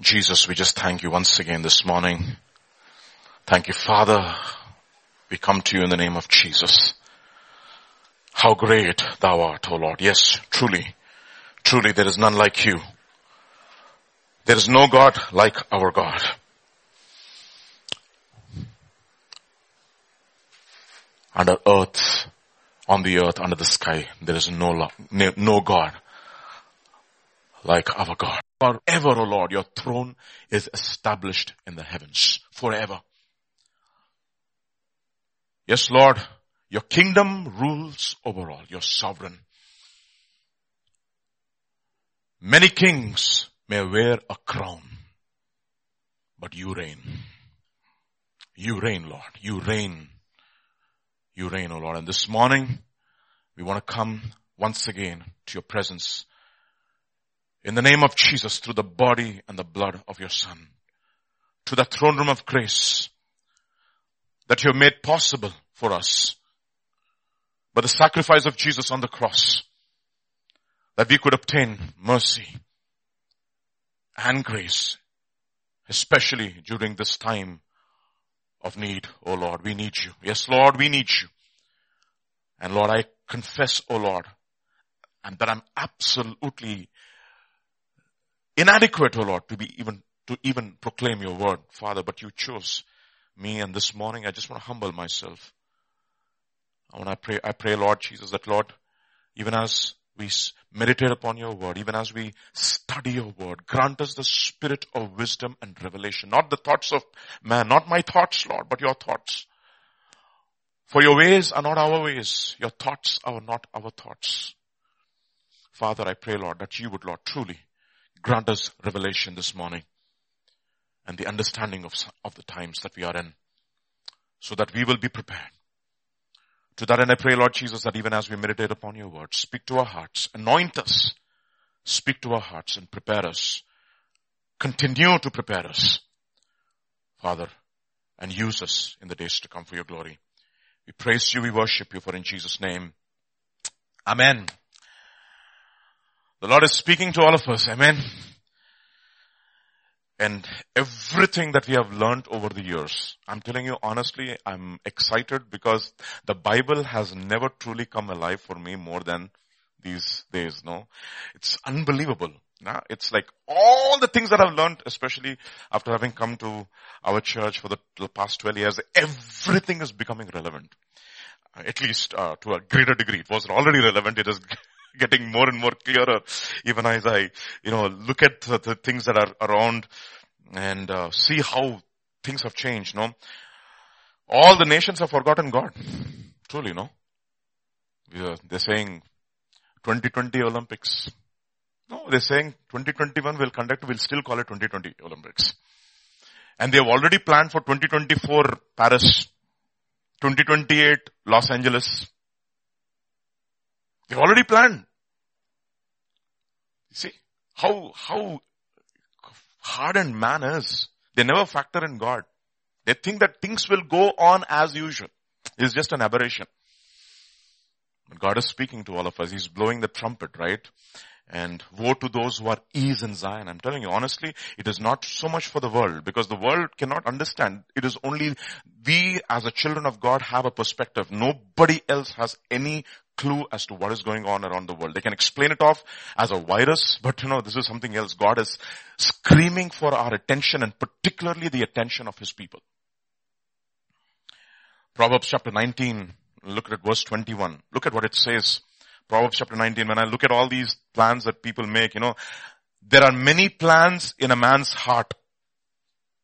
Jesus, we just thank you once again this morning. Thank you, Father. We come to you in the name of Jesus. How great thou art, O Lord. Yes, truly, truly there is none like you. There is no God like our God. Under earth, on the earth, under the sky, there is no, love, no God like our God. Forever, O Lord, your throne is established in the heavens. Forever. Yes, Lord, your kingdom rules over all. You're sovereign. Many kings may wear a crown, but you reign. You reign, Lord. You reign. You reign, O Lord. And this morning, we want to come once again to your presence in the name of Jesus through the body and the blood of your son to the throne room of grace that you have made possible for us by the sacrifice of Jesus on the cross that we could obtain mercy and grace, especially during this time of need. Oh Lord, we need you. Yes, Lord, we need you. And Lord, I confess, oh Lord, and that I'm absolutely inadequate, oh Lord, to be even, to even proclaim your word, Father, but you chose me and this morning I just want to humble myself. I want to pray, I pray Lord Jesus that Lord, even as we meditate upon your word, even as we study your word, grant us the spirit of wisdom and revelation, not the thoughts of man, not my thoughts, Lord, but your thoughts. For your ways are not our ways. Your thoughts are not our thoughts. Father, I pray, Lord, that you would, Lord, truly grant us revelation this morning and the understanding of, of the times that we are in so that we will be prepared. To that end I pray, Lord Jesus, that even as we meditate upon your word, speak to our hearts, anoint us, speak to our hearts and prepare us. Continue to prepare us, Father, and use us in the days to come for your glory. We praise you, we worship you for in Jesus name. Amen. The Lord is speaking to all of us. Amen. And everything that we have learned over the years, I'm telling you honestly, I'm excited because the Bible has never truly come alive for me more than these days, no? It's unbelievable. Nah? It's like all the things that I've learned, especially after having come to our church for the, the past 12 years, everything is becoming relevant. At least uh, to a greater degree. It wasn't already relevant. It is getting more and more clearer even as I, you know, look at the, the things that are around and uh, see how things have changed, no? All the nations have forgotten God. Truly, no? They're saying 2020 Olympics. No, they're saying 2021 will conduct, we'll still call it 2020 Olympics. And they've already planned for 2024 Paris, 2028 Los Angeles, They've already planned. You see how, how hardened man is. They never factor in God. They think that things will go on as usual. It's just an aberration. But God is speaking to all of us. He's blowing the trumpet, right? And woe to those who are ease in Zion. I'm telling you honestly, it is not so much for the world because the world cannot understand. It is only we as a children of God have a perspective. Nobody else has any clue as to what is going on around the world. They can explain it off as a virus, but you know, this is something else. God is screaming for our attention and particularly the attention of His people. Proverbs chapter 19, look at verse 21. Look at what it says. Proverbs chapter 19, when I look at all these plans that people make, you know, there are many plans in a man's heart.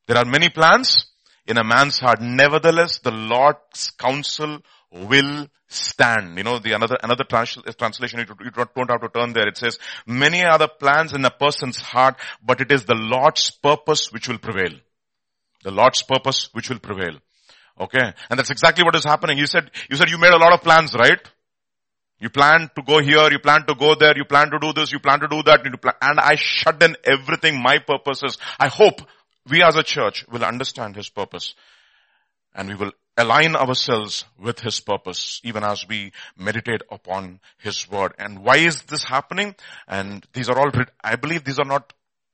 There are many plans in a man's heart. Nevertheless, the Lord's counsel will stand. You know, the another, another trans- translation, you don't have to turn there. It says, many other plans in a person's heart, but it is the Lord's purpose which will prevail. The Lord's purpose which will prevail. Okay. And that's exactly what is happening. You said, you said you made a lot of plans, right? You plan to go here, you plan to go there, you plan to do this, you plan to do that, and I shut in everything, my purposes. I hope we as a church will understand His purpose and we will align ourselves with His purpose even as we meditate upon His word. And why is this happening? And these are all, I believe these are not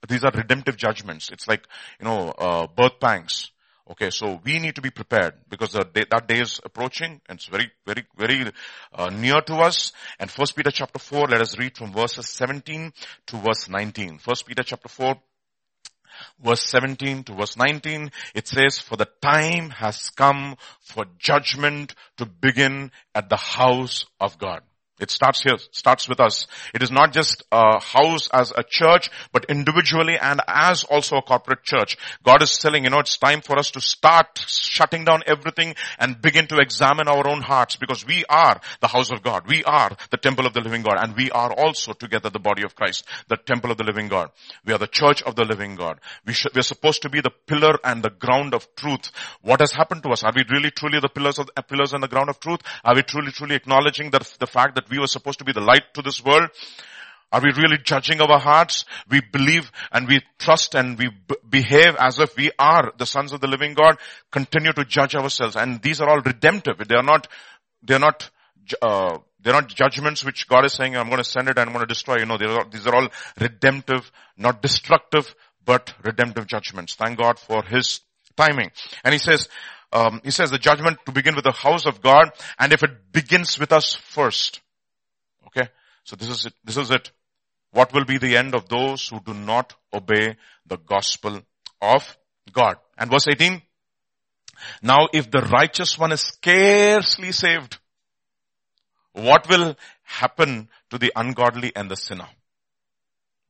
these are redemptive judgments. It's like, you know, uh, birth pangs. Okay, so we need to be prepared because day, that day is approaching and it's very, very, very uh, near to us. And First Peter chapter 4, let us read from verses 17 to verse 19. First Peter chapter 4, verse 17 to verse 19, it says, for the time has come for judgment to begin at the house of God. It starts here, starts with us. It is not just a house as a church, but individually and as also a corporate church. God is telling, you know, it's time for us to start shutting down everything and begin to examine our own hearts because we are the house of God. We are the temple of the living God and we are also together the body of Christ, the temple of the living God. We are the church of the living God. We should, we are supposed to be the pillar and the ground of truth. What has happened to us? Are we really truly the pillars of, uh, pillars and the ground of truth? Are we truly, truly acknowledging that the fact that we were supposed to be the light to this world? Are we really judging our hearts? We believe and we trust and we b- behave as if we are the sons of the living God. Continue to judge ourselves. And these are all redemptive. They are not, they are not, uh, they're not judgments which God is saying, I'm going to send it and I'm going to destroy. You know, these are all redemptive, not destructive, but redemptive judgments. Thank God for His timing. And He says, um, He says the judgment to begin with the house of God, and if it begins with us first. So this is it. This is it. What will be the end of those who do not obey the gospel of God? And verse 18. Now if the righteous one is scarcely saved, what will happen to the ungodly and the sinner?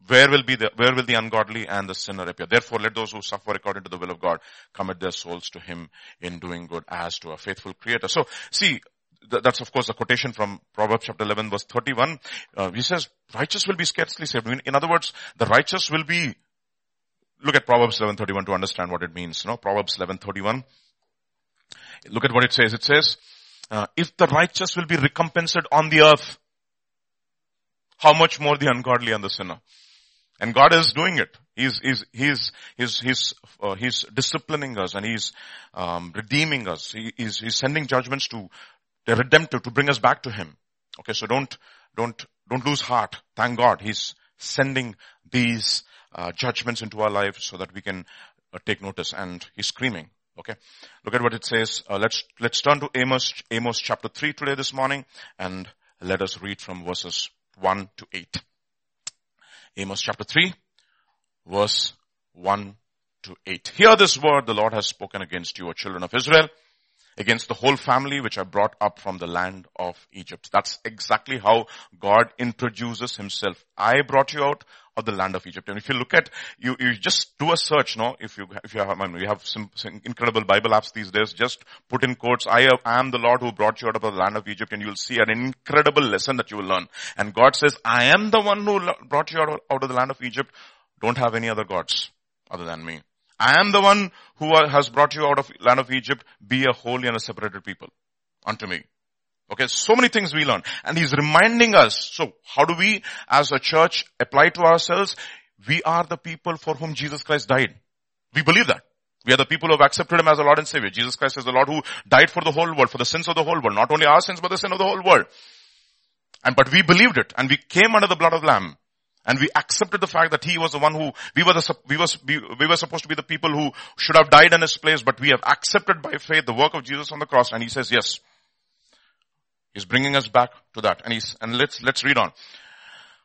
Where will be the, where will the ungodly and the sinner appear? Therefore let those who suffer according to the will of God commit their souls to Him in doing good as to a faithful creator. So see, that's of course a quotation from Proverbs chapter 11 verse 31. Uh, he says, righteous will be scarcely saved. In, in other words, the righteous will be, look at Proverbs 11.31 to understand what it means. You know, Proverbs 11.31. Look at what it says. It says, uh, if the righteous will be recompensed on the earth, how much more the ungodly and the sinner? And God is doing it. He's, he's, he's, he's, he's, uh, he's disciplining us and he's, um, redeeming us. He, he's, he's sending judgments to, they're redemptive to bring us back to Him. Okay, so don't, don't, don't lose heart. Thank God He's sending these uh, judgments into our lives so that we can uh, take notice and He's screaming. Okay. Look at what it says. Uh, let's, let's turn to Amos, Amos chapter 3 today this morning and let us read from verses 1 to 8. Amos chapter 3 verse 1 to 8. Hear this word the Lord has spoken against you, O children of Israel against the whole family which I brought up from the land of Egypt. That's exactly how God introduces himself. I brought you out of the land of Egypt. And if you look at, you, you just do a search, no? If you, if you have, I mean, we have some, some, incredible Bible apps these days, just put in quotes, I am the Lord who brought you out of the land of Egypt and you'll see an incredible lesson that you will learn. And God says, I am the one who brought you out of, out of the land of Egypt. Don't have any other gods other than me. I am the one who has brought you out of land of Egypt. Be a holy and a separated people unto me. Okay, so many things we learn. And he's reminding us, so how do we as a church apply to ourselves? We are the people for whom Jesus Christ died. We believe that. We are the people who have accepted Him as a Lord and Savior. Jesus Christ is the Lord who died for the whole world, for the sins of the whole world. Not only our sins, but the sin of the whole world. And, but we believed it and we came under the blood of the Lamb. And we accepted the fact that he was the one who, we were the, we was, we, we were supposed to be the people who should have died in his place, but we have accepted by faith the work of Jesus on the cross. And he says, yes. He's bringing us back to that. And he's, and let's, let's read on.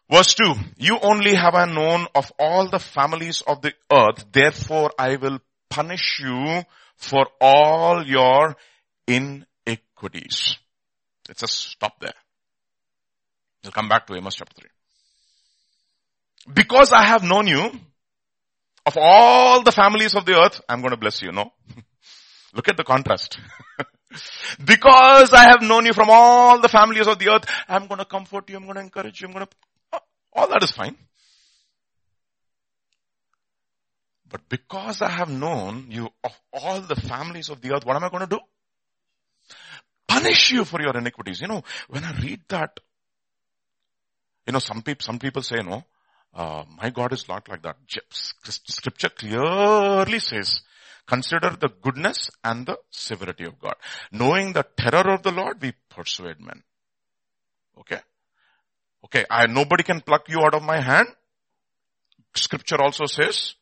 Verse 2, you only have I known of all the families of the earth, therefore I will punish you for all your iniquities. Let's just stop there. We'll come back to Amos chapter 3 because I have known you, of all the families of the earth, I'm going to bless you, no? Look at the contrast. because I have known you from all the families of the earth, I'm going to comfort you, I'm going to encourage you, I'm going to, oh, all that is fine. But because I have known you of all the families of the earth, what am I going to do? Punish you for your iniquities. You know, when I read that, you know, some people, some people say, no, uh, my God is not like that. Scripture clearly says, consider the goodness and the severity of God. Knowing the terror of the Lord, we persuade men. Okay. Okay. I, nobody can pluck you out of my hand, scripture also says,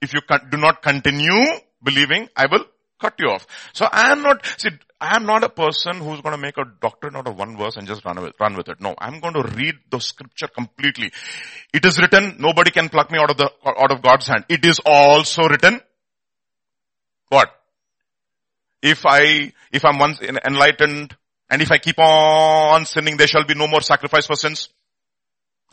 if you do not continue believing, I will cut you off. So I am not, see, I am not a person who's going to make a doctrine out of one verse and just run with, run with it. No, I'm going to read the scripture completely. It is written, nobody can pluck me out of the, out of God's hand. It is also written, what? If I, if I'm once enlightened and if I keep on sinning, there shall be no more sacrifice for sins.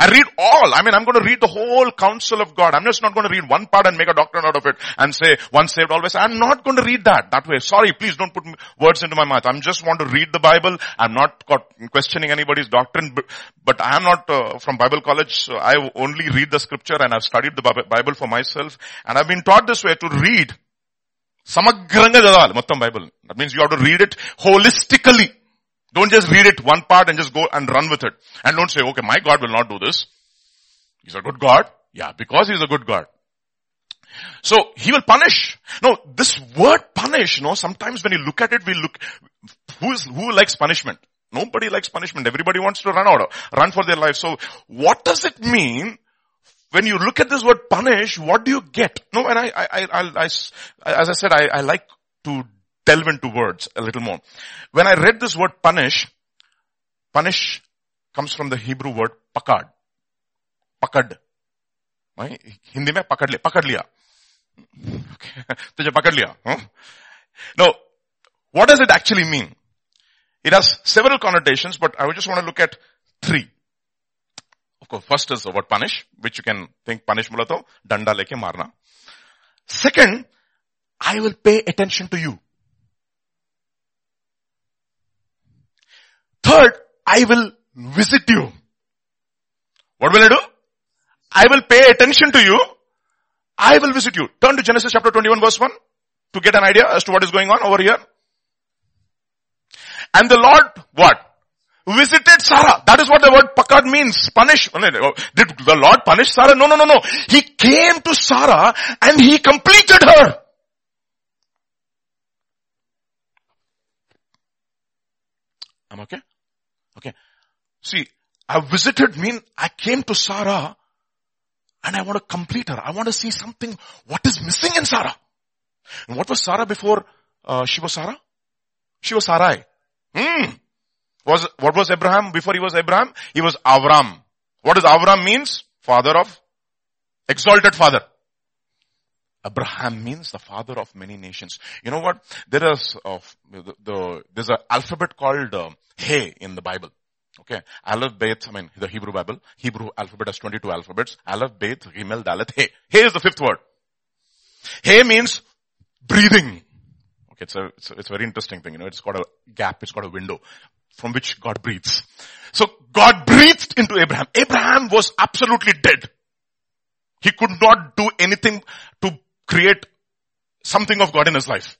I read all. I mean, I'm going to read the whole counsel of God. I'm just not going to read one part and make a doctrine out of it and say, once saved, always. I'm not going to read that that way. Sorry, please don't put words into my mouth. I'm just want to read the Bible. I'm not questioning anybody's doctrine, but, I am not uh, from Bible college. So I only read the scripture and I've studied the Bible for myself. And I've been taught this way to read. Samagranga చదవాలి మొత్తం Bible. That means you have to read it holistically. Don't just read it one part and just go and run with it. And don't say, okay, my God will not do this. He's a good God. Yeah, because he's a good God. So he will punish. No, this word punish, you know, sometimes when you look at it, we look, who is, who likes punishment? Nobody likes punishment. Everybody wants to run out run for their life. So what does it mean when you look at this word punish, what do you get? No, and I, I, I, I as I said, I, I like to delve into words a little more. When I read this word punish, punish comes from the Hebrew word pakad. Pakad. Hindi में पकड़ ले पकड़ लिया तुझे पकड़ लिया no what does it actually mean it has several connotations but i just want to look at three of course first is the word punish which you can think punish mula to danda leke marna second i will pay attention to you Third, I will visit you. What will I do? I will pay attention to you. I will visit you. Turn to Genesis chapter 21 verse 1 to get an idea as to what is going on over here. And the Lord, what? Visited Sarah. That is what the word pakad means. Punish. Oh, oh, did the Lord punish Sarah? No, no, no, no. He came to Sarah and he completed her. I'm okay? Okay. See, I visited mean I came to Sarah and I want to complete her. I want to see something, what is missing in Sarah. And what was Sarah before uh, she was Sarah? She was Sarai. Hmm. Was, what was Abraham before he was Abraham? He was Avram. What does Avram means? Father of, exalted father. Abraham means the father of many nations. You know what? There is, uh, the, the, there's an alphabet called uh, Hey in the Bible. Okay. Aleph, Bet, I mean, the Hebrew Bible. Hebrew alphabet has 22 alphabets. Aleph, Bet, Gimel, Dalet, Hey. Hey is the fifth word. Hey means breathing. Okay. It's a, it's a, it's a very interesting thing. You know, it's got a gap. It's got a window from which God breathes. So God breathed into Abraham. Abraham was absolutely dead. He could not do anything to create something of God in his life.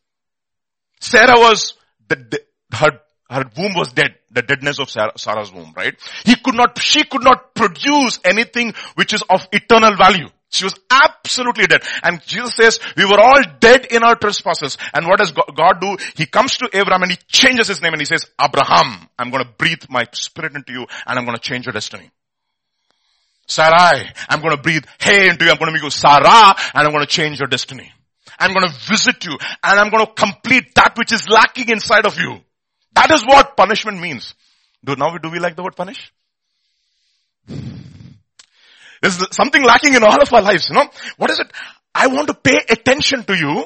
Sarah was, the, her, her womb was dead, the deadness of Sarah, Sarah's womb, right? He could not, she could not produce anything which is of eternal value. She was absolutely dead. And Jesus says, we were all dead in our trespasses. And what does God do? He comes to Abraham and he changes his name and he says, Abraham, I'm going to breathe my spirit into you and I'm going to change your destiny. Sarai, I'm going to breathe hey into you. I'm going to make you Sarah and I'm going to change your destiny. I'm going to visit you and I'm going to complete that which is lacking inside of you. That is what punishment means. Do now do we like the word punish? There's something lacking in all of our lives, you know? What is it? I want to pay attention to you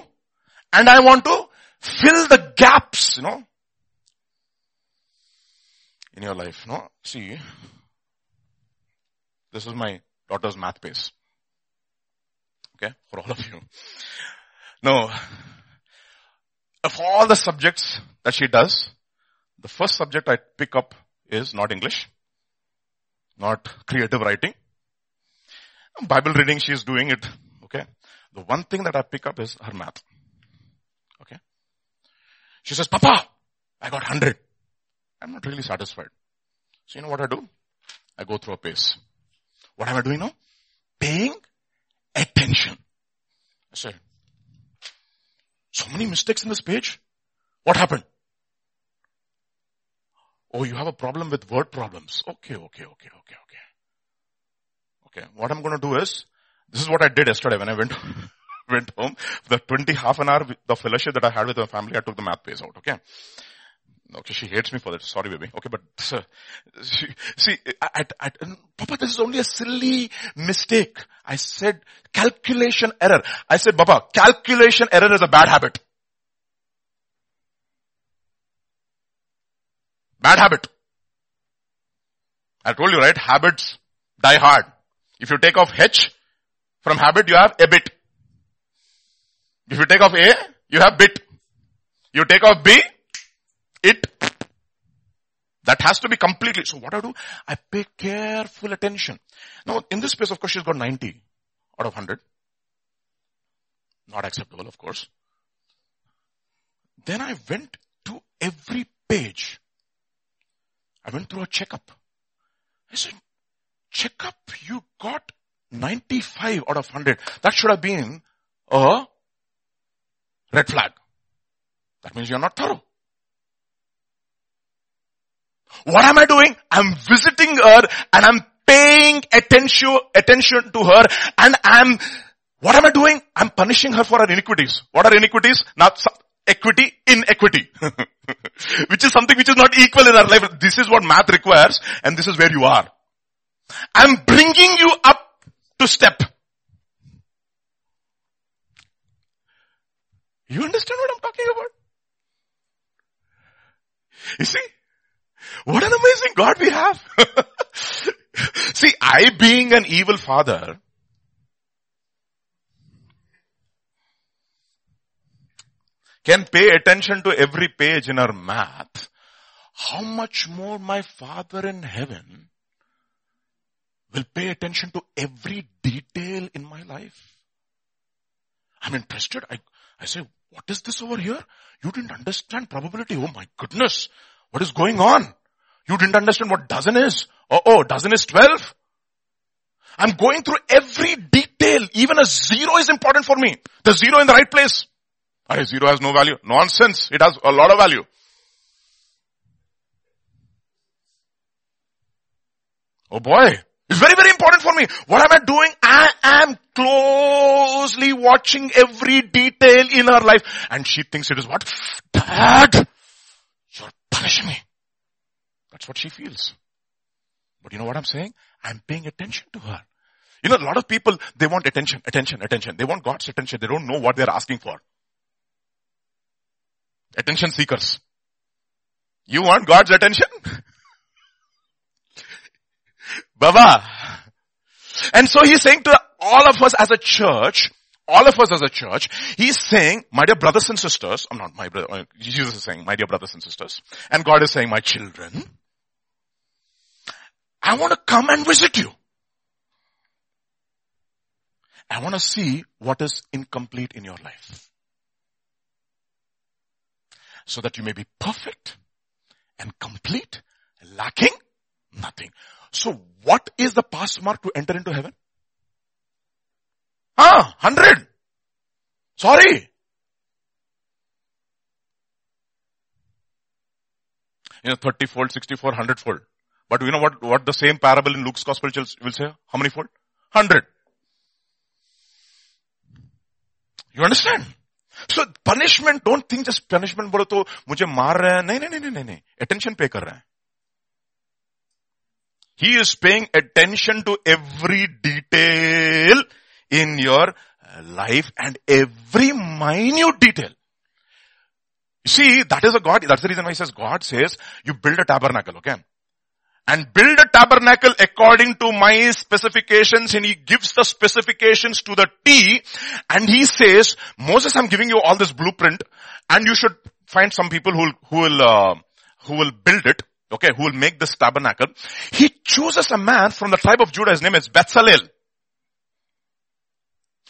and I want to fill the gaps, you know? In your life, no? See, this is my daughter's math base. Okay, for all of you. No, of all the subjects that she does, the first subject I pick up is not English, not creative writing. Bible reading, she is doing it. Okay. The one thing that I pick up is her math. Okay. She says, Papa, I got 100. I'm not really satisfied. So you know what I do? I go through a pace. What am I doing now? Paying attention. I said, so many mistakes in this page. What happened? Oh, you have a problem with word problems. Okay, okay, okay, okay, okay. Okay, what I'm going to do is, This is what I did yesterday when I went, went home. The 20 half an hour, the fellowship that I had with my family, I took the math page out, okay? Okay, she hates me for that. Sorry, baby. Okay, but she, see, I, I, Papa, this is only a silly mistake. I said calculation error. I said, Papa, calculation error is a bad habit. Bad habit. I told you, right? Habits die hard. If you take off H from habit, you have a bit. If you take off A, you have bit. You take off B, it. That has to be completely. So what I do? I pay careful attention. Now, in this space, of course, she's got 90 out of 100. Not acceptable, of course. Then I went to every page. I went through a checkup. I said, checkup, you got 95 out of 100. That should have been a red flag. That means you're not thorough. What am I doing? I'm visiting her and I'm paying attention, attention to her and I'm, what am I doing? I'm punishing her for her iniquities. What are iniquities? Not equity, inequity. which is something which is not equal in our life. This is what math requires and this is where you are. I'm bringing you up to step. You understand what I'm talking about? You see? What an amazing God we have. See, I being an evil father, can pay attention to every page in our math, how much more my father in heaven will pay attention to every detail in my life. I'm interested. I, I say, what is this over here? You didn't understand probability. Oh my goodness. What is going on? You didn't understand what dozen is. Oh, oh, dozen is 12. I'm going through every detail. Even a zero is important for me. The zero in the right place. A zero has no value. Nonsense. It has a lot of value. Oh boy. It's very, very important for me. What am I doing? I am closely watching every detail in her life. And she thinks it is what? Dad, you're punishing me. That's what she feels. But you know what I'm saying? I'm paying attention to her. You know, a lot of people, they want attention, attention, attention. They want God's attention. They don't know what they're asking for. Attention seekers. You want God's attention? Baba. And so he's saying to all of us as a church, all of us as a church, he's saying, my dear brothers and sisters, I'm not my brother, uh, Jesus is saying, my dear brothers and sisters, and God is saying, my children, I want to come and visit you. I want to see what is incomplete in your life. So that you may be perfect and complete, lacking nothing. So what is the pass mark to enter into heaven? Ah, hundred. Sorry. You know, 30 fold, 64, 100 fold. But you know what, what the same parable in Luke's gospel will say? How many fold? Hundred. You understand? So punishment, don't think just punishment बोलो तो मुझे मार रहे हैं नहीं नहीं नहीं नहीं नहीं attention pay कर रहे हैं He is paying attention to every detail in your life and every minute detail. See, that is a God, that's the reason why he says, God says, you build a tabernacle, okay? And build a tabernacle according to my specifications and he gives the specifications to the T and he says, Moses, I'm giving you all this blueprint and you should find some people who will, who will, uh, who will build it. Okay, who will make this tabernacle. He chooses a man from the tribe of Judah. His name is Bezalel.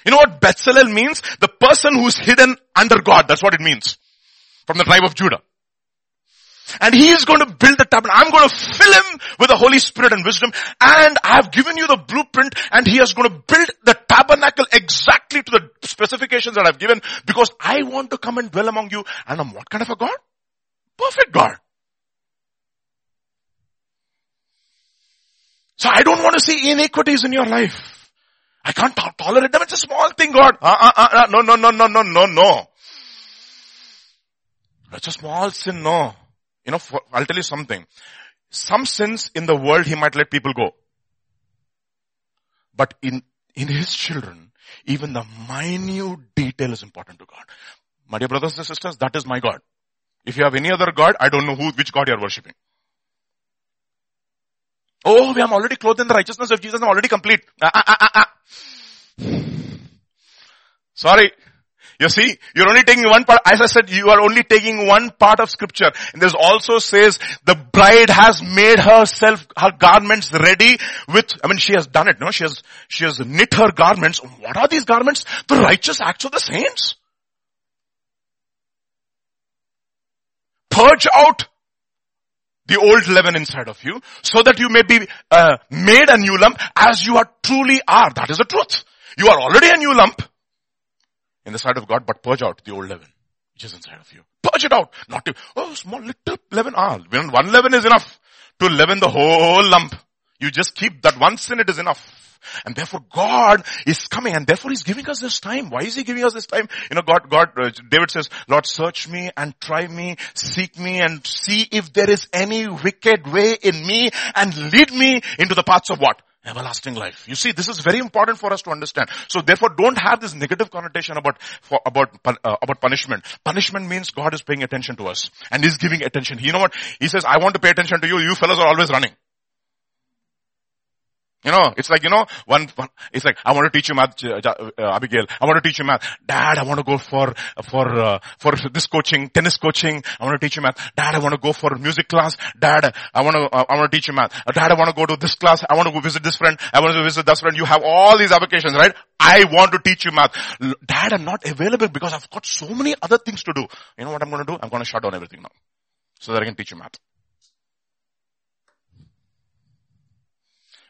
You know what Bezalel means? The person who's hidden under God. That's what it means. From the tribe of Judah. And he is going to build the tabernacle. I'm going to fill him with the Holy Spirit and wisdom. And I have given you the blueprint and he is going to build the tabernacle exactly to the specifications that I've given because I want to come and dwell among you. And I'm what kind of a God? Perfect God. So I don't want to see inequities in your life. I can't to- tolerate them. It's a small thing, God. Uh, uh, uh, uh, no, no, no, no, no, no, no. It's a small sin, no. You know, for, I'll tell you something. Some sins in the world he might let people go. But in, in his children, even the minute detail is important to God. My dear brothers and sisters, that is my God. If you have any other God, I don't know who, which God you are worshipping. Oh, we are already clothed in the righteousness of Jesus. I'm already complete. Ah, ah, ah, ah, ah. Sorry. You see, you're only taking one part. As I said, you are only taking one part of scripture. And there's also says the bride has made herself, her garments ready with, I mean, she has done it, no? She has, she has knit her garments. What are these garments? The righteous acts of the saints. Purge out the old leaven inside of you so that you may be uh, made a new lump as you are truly are. That is the truth. You are already a new lump in the sight of God, but purge out the old leaven which is inside of you. Purge it out. Not to, oh, small little leaven. Ah, one leaven is enough to leaven the whole lump. You just keep that one sin, it is enough. And therefore God is coming and therefore He's giving us this time. Why is He giving us this time? You know, God, God, uh, David says, Lord search me and try me, seek me and see if there is any wicked way in me and lead me into the paths of what? Everlasting life. You see, this is very important for us to understand. So therefore don't have this negative connotation about, for, about, uh, about punishment. Punishment means God is paying attention to us and is giving attention. You know what? He says, I want to pay attention to you. You fellows are always running. You know, it's like, you know, one, one it's like, I want to teach you math, uh, uh, Abigail. I want to teach you math. Dad, I want to go for, for, uh, for this coaching, tennis coaching. I want to teach you math. Dad, I want to go for music class. Dad, I want to, uh, I want to teach you math. Uh, Dad, I want to go to this class. I want to go visit this friend. I want to visit this friend. You have all these avocations, right? I want to teach you math. Dad, I'm not available because I've got so many other things to do. You know what I'm going to do? I'm going to shut down everything now. So that I can teach you math.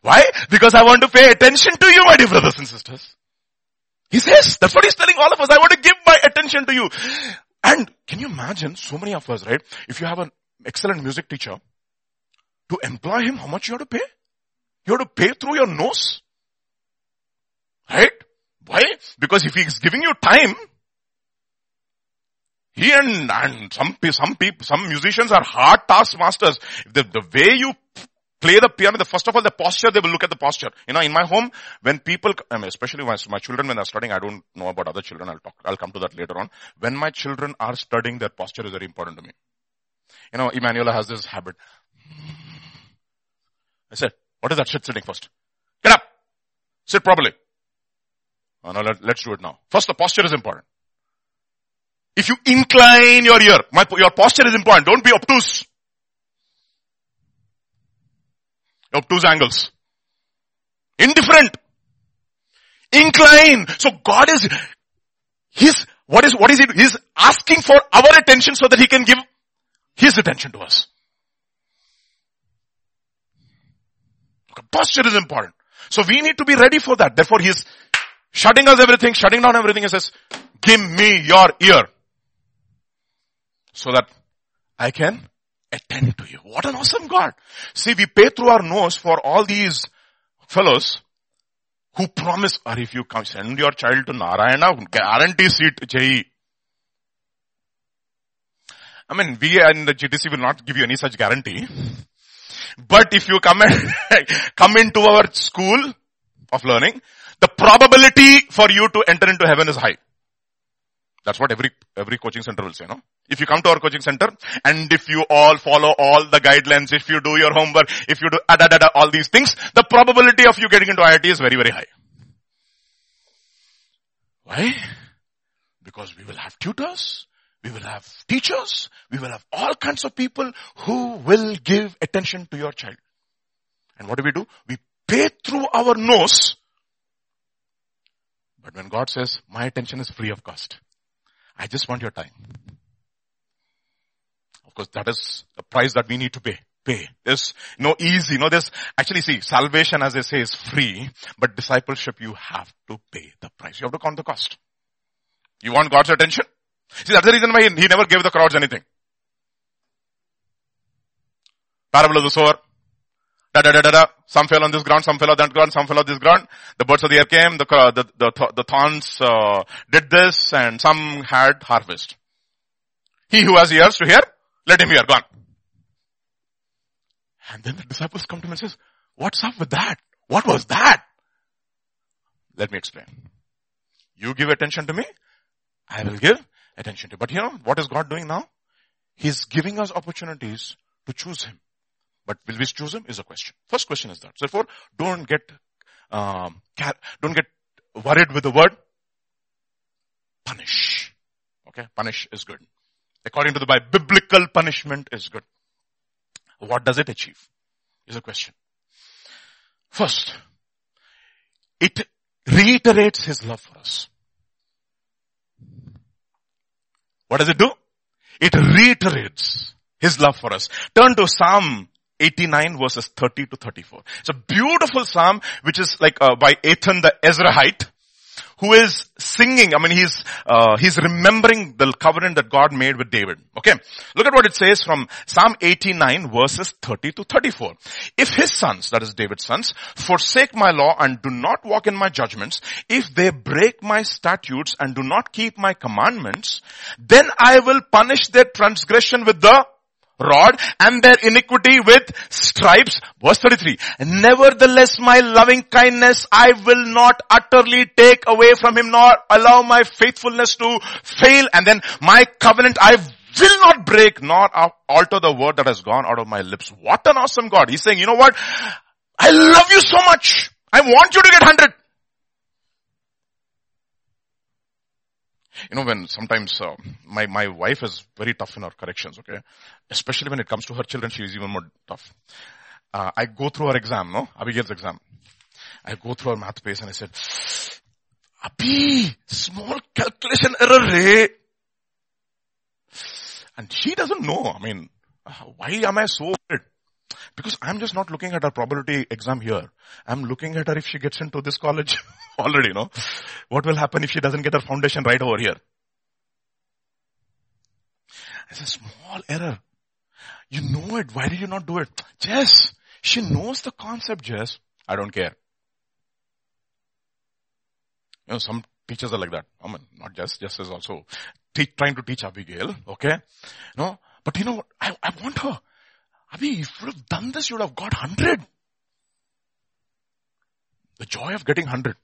Why? Because I want to pay attention to you, my dear brothers and sisters. He says, that's what he's telling all of us. I want to give my attention to you. And can you imagine so many of us, right? If you have an excellent music teacher, to employ him, how much you have to pay? You have to pay through your nose. Right? Why? Because if he's giving you time, he and, and some, some people, some musicians are hard task masters. The, the way you play the piano, the first of all, the posture, they will look at the posture. You know, in my home, when people, I mean, especially my, my children when they're studying, I don't know about other children, I'll talk, I'll come to that later on. When my children are studying, their posture is very important to me. You know, Emanuela has this habit. I said, what is that shit sitting first? Get up! Sit properly. Oh, no, let, let's do it now. First, the posture is important. If you incline your ear, my, your posture is important. Don't be obtuse. Obtuse angles. Indifferent. Incline. So God is, He's, what is, what is it? He's asking for our attention so that He can give His attention to us. Posture is important. So we need to be ready for that. Therefore He's shutting us everything, shutting down everything. He says, give me your ear. So that I can attend to you. What an awesome God. See, we pay through our nose for all these fellows who promise, or if you come, send your child to Narayana, guarantee seat JEE. I mean, we in the GTC will not give you any such guarantee. But if you come and come into our school of learning, the probability for you to enter into heaven is high. That's what every, every coaching center will say, no? If you come to our coaching center and if you all follow all the guidelines, if you do your homework, if you do adadada, all these things, the probability of you getting into IIT is very, very high. Why? Because we will have tutors, we will have teachers, we will have all kinds of people who will give attention to your child. And what do we do? We pay through our nose. But when God says, my attention is free of cost. I just want your time. Of course, that is the price that we need to pay. Pay. There's no easy, no, there's, actually see, salvation as I say is free, but discipleship you have to pay the price. You have to count the cost. You want God's attention? See, that's the reason why he, he never gave the crowds anything. Parable of the sower. Da da da da da. Some fell on this ground, some fell on that ground, some fell on this ground. The birds of the air came, the, the, the, the thorns, uh, did this and some had harvest. He who has ears to hear, let him hear. Gone. And then the disciples come to him and says, what's up with that? What was that? Let me explain. You give attention to me, I will give attention to you. But you know, what is God doing now? He's giving us opportunities to choose Him. But will we choose Him is a question. First question is that. Therefore, don't get, um, don't get worried with the word punish. Okay, punish is good. According to the Bible, biblical punishment is good. What does it achieve? Is a question. First, it reiterates his love for us. What does it do? It reiterates his love for us. Turn to Psalm 89 verses 30 to 34. It's a beautiful psalm which is like uh, by Ethan the Ezrahite who is singing. I mean, he's, uh, he's remembering the covenant that God made with David. Okay. Look at what it says from Psalm 89 verses 30 to 34. If his sons, that is David's sons, forsake my law and do not walk in my judgments, if they break my statutes and do not keep my commandments, then I will punish their transgression with the rod and their iniquity with stripes. Verse 33. Nevertheless my loving kindness I will not utterly take away from him nor allow my faithfulness to fail and then my covenant I will not break nor alter the word that has gone out of my lips. What an awesome God. He's saying, you know what? I love you so much. I want you to get hundred. You know, when sometimes uh, my my wife is very tough in her corrections. Okay, especially when it comes to her children, she is even more tough. Uh, I go through her exam, no, Abigail's exam. I go through her math pace and I said, Abhi, small calculation error, hey. And she doesn't know. I mean, why am I so? Because I'm just not looking at her probability exam here. I'm looking at her if she gets into this college already, no? What will happen if she doesn't get her foundation right over here? It's a small error. You know it. Why did you not do it? Jess, she knows the concept, Jess. I don't care. You know, some teachers are like that. I mean, not Jess. Jess is also te- trying to teach Abigail. Okay. No, but you know what? I, I want her. Abhi, if you would have done this, you would have got hundred. The joy of getting hundred.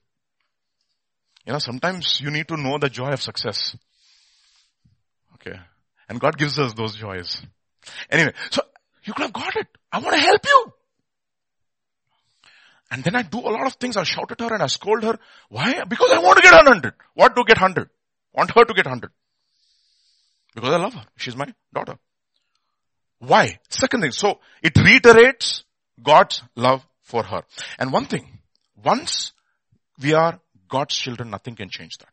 You know, sometimes you need to know the joy of success. Okay. And God gives us those joys. Anyway, so you could have got it. I want to help you. And then I do a lot of things. I shout at her and I scold her. Why? Because I want to get 100. What to get 100? Want her to get 100. Because I love her. She's my daughter. Why? Second thing. So it reiterates God's love for her. And one thing, once we are God's children, nothing can change that.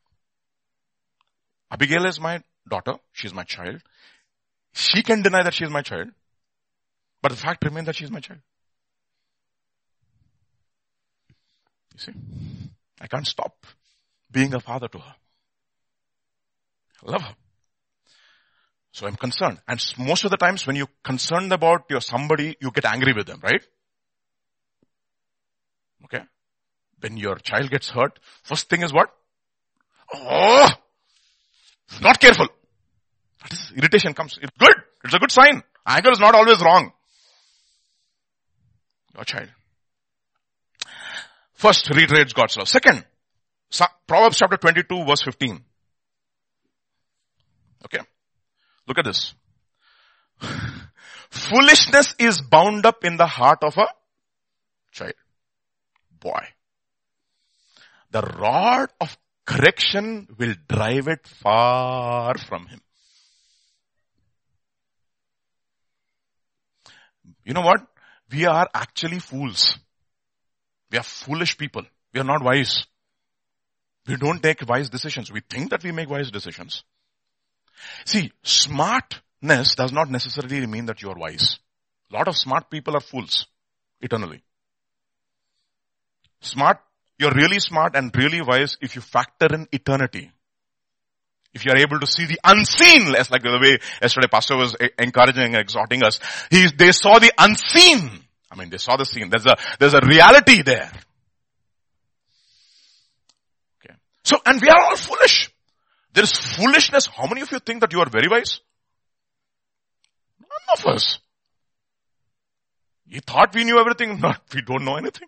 Abigail is my daughter. She's my child. She can deny that she is my child. But the fact remains that she is my child. You see? I can't stop being a father to her. I love her. So I'm concerned. And most of the times when you're concerned about your somebody, you get angry with them, right? Okay? When your child gets hurt, first thing is what? Oh! Not careful. That is, irritation comes. It's good. It's a good sign. Anger is not always wrong. Your child. First, reiterates God's love. Second, Proverbs chapter 22 verse 15. Okay. Look at this. Foolishness is bound up in the heart of a child. Boy. The rod of correction will drive it far from him. You know what? We are actually fools. We are foolish people. We are not wise. We don't take wise decisions. We think that we make wise decisions. See, smartness does not necessarily mean that you are wise. A lot of smart people are fools eternally. Smart, you're really smart and really wise if you factor in eternity. If you are able to see the unseen, as like the way yesterday pastor was encouraging and exhorting us, he, they saw the unseen I mean, they saw the scene. There's a, there's a reality there. Okay. So, and we are all foolish. There is foolishness. How many of you think that you are very wise? None of us. You thought we knew everything. Not, we don't know anything.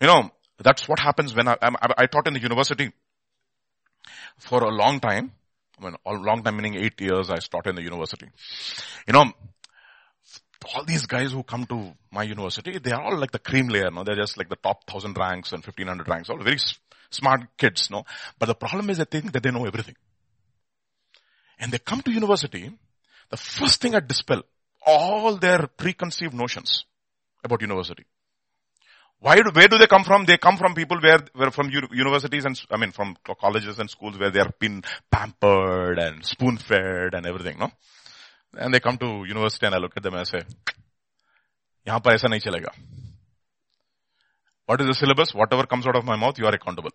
You know, that's what happens when I, I, I taught in the university for a long time. I mean, a long time meaning eight years I taught in the university. You know, all these guys who come to my university, they are all like the cream layer, no? They're just like the top thousand ranks and 1500 ranks, all very smart kids, no? But the problem is they think that they know everything. And they come to university, the first thing I dispel all their preconceived notions about university. Why do, where do they come from? They come from people where, where from universities and, I mean, from colleges and schools where they are been pampered and spoon fed and everything, no? And they come to university and I look at them and I say, यहाँ पर ऐसा नहीं चलेगा. what is the syllabus? Whatever comes out of my mouth, you are accountable.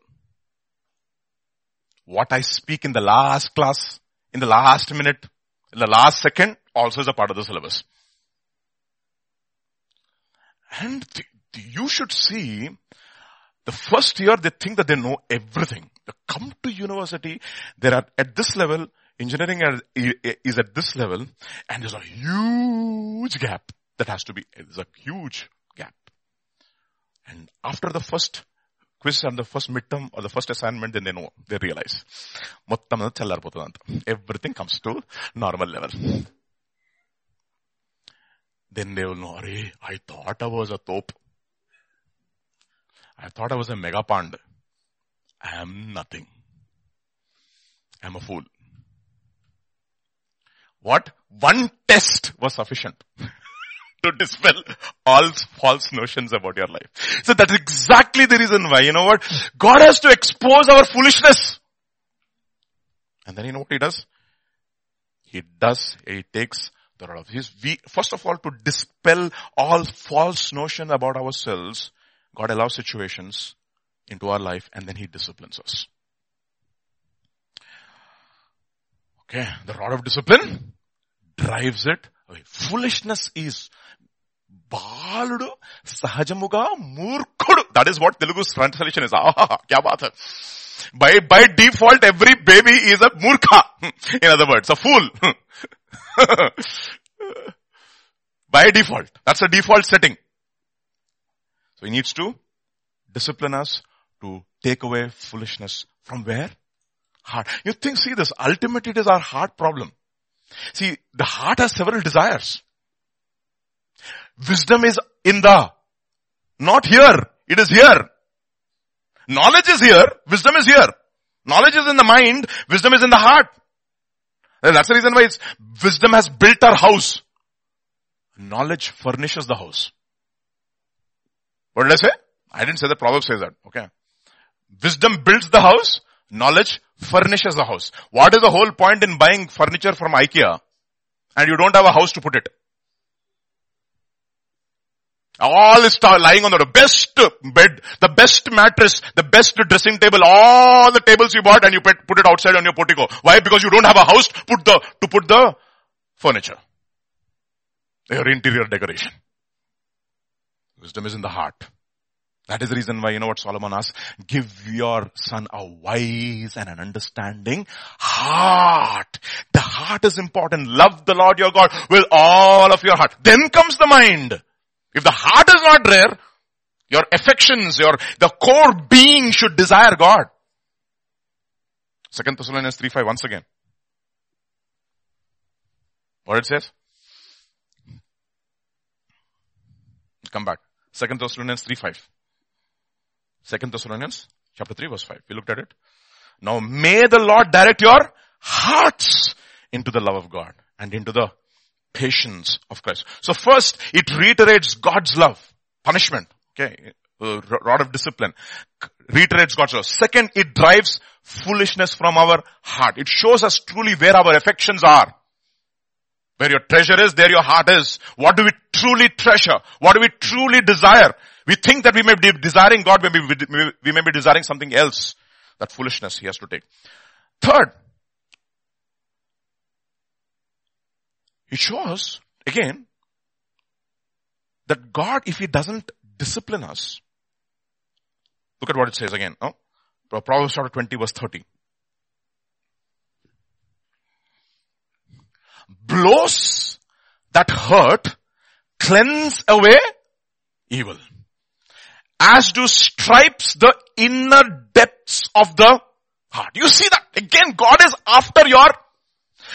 What I speak in the last class, in the last minute, in the last second, also is a part of the syllabus. And you should see the first year they think that they know everything. They come to university, they are at this level, engineering is at this level, and there's a huge gap that has to be, there's a huge. And after the first quiz and the first midterm or the first assignment, then they know, they realize. Everything comes to normal level. Then they will know, I thought I was a top. I thought I was a mega pond. I am nothing. I am a fool. What? One test was sufficient to dispel all false notions about your life. So that's exactly the reason why, you know what? God has to expose our foolishness. And then you know what he does? He does, he takes the rod of his, we, first of all, to dispel all false notion about ourselves, God allows situations into our life and then He disciplines us. Okay, the rod of discipline drives it away. Foolishness is బాలుడు సహజముగా మూర్ఖుడు that is what Telugu translation is ఆహా క్యా bath by by default every baby is a murkha in other words a fool by default that's a default setting so he needs to discipline us to take away foolishness from where? Heart. You think, see this, ultimately it is our heart problem. See, the heart has several desires. Wisdom is in the, not here, it is here. Knowledge is here, wisdom is here. Knowledge is in the mind, wisdom is in the heart. And that's the reason why wisdom has built our house. Knowledge furnishes the house. What did I say? I didn't say the proverb says that. Okay. Wisdom builds the house. Knowledge furnishes the house. What is the whole point in buying furniture from IKEA and you don't have a house to put it? All is lying on the best bed, the best mattress, the best dressing table, all the tables you bought and you put, it outside on your portico. Why? Because you don't have a house to put the, to put the furniture. Your interior decoration. Wisdom is in the heart. That is the reason why, you know what Solomon asks? Give your son a wise and an understanding heart. The heart is important. Love the Lord your God with all of your heart. Then comes the mind. If the heart is not there, your affections, your, the core being should desire God. Second Thessalonians 3 5 once again. What it says? Come back. Second Thessalonians 3 5. Second Thessalonians chapter 3 verse 5. We looked at it. Now may the Lord direct your hearts into the love of God and into the patience of Christ. So first, it reiterates God's love, punishment, okay, rod of discipline, reiterates God's love. Second, it drives foolishness from our heart. It shows us truly where our affections are. Where your treasure is, there your heart is. What do we truly treasure? What do we truly desire? We think that we may be desiring God, maybe we may be desiring something else. That foolishness he has to take. Third, it shows, again, that God, if He doesn't discipline us, look at what it says again. Oh? Proverbs chapter 20 verse 30. Blows that hurt cleanse away evil. As do stripes the inner depths of the heart. You see that? Again, God is after your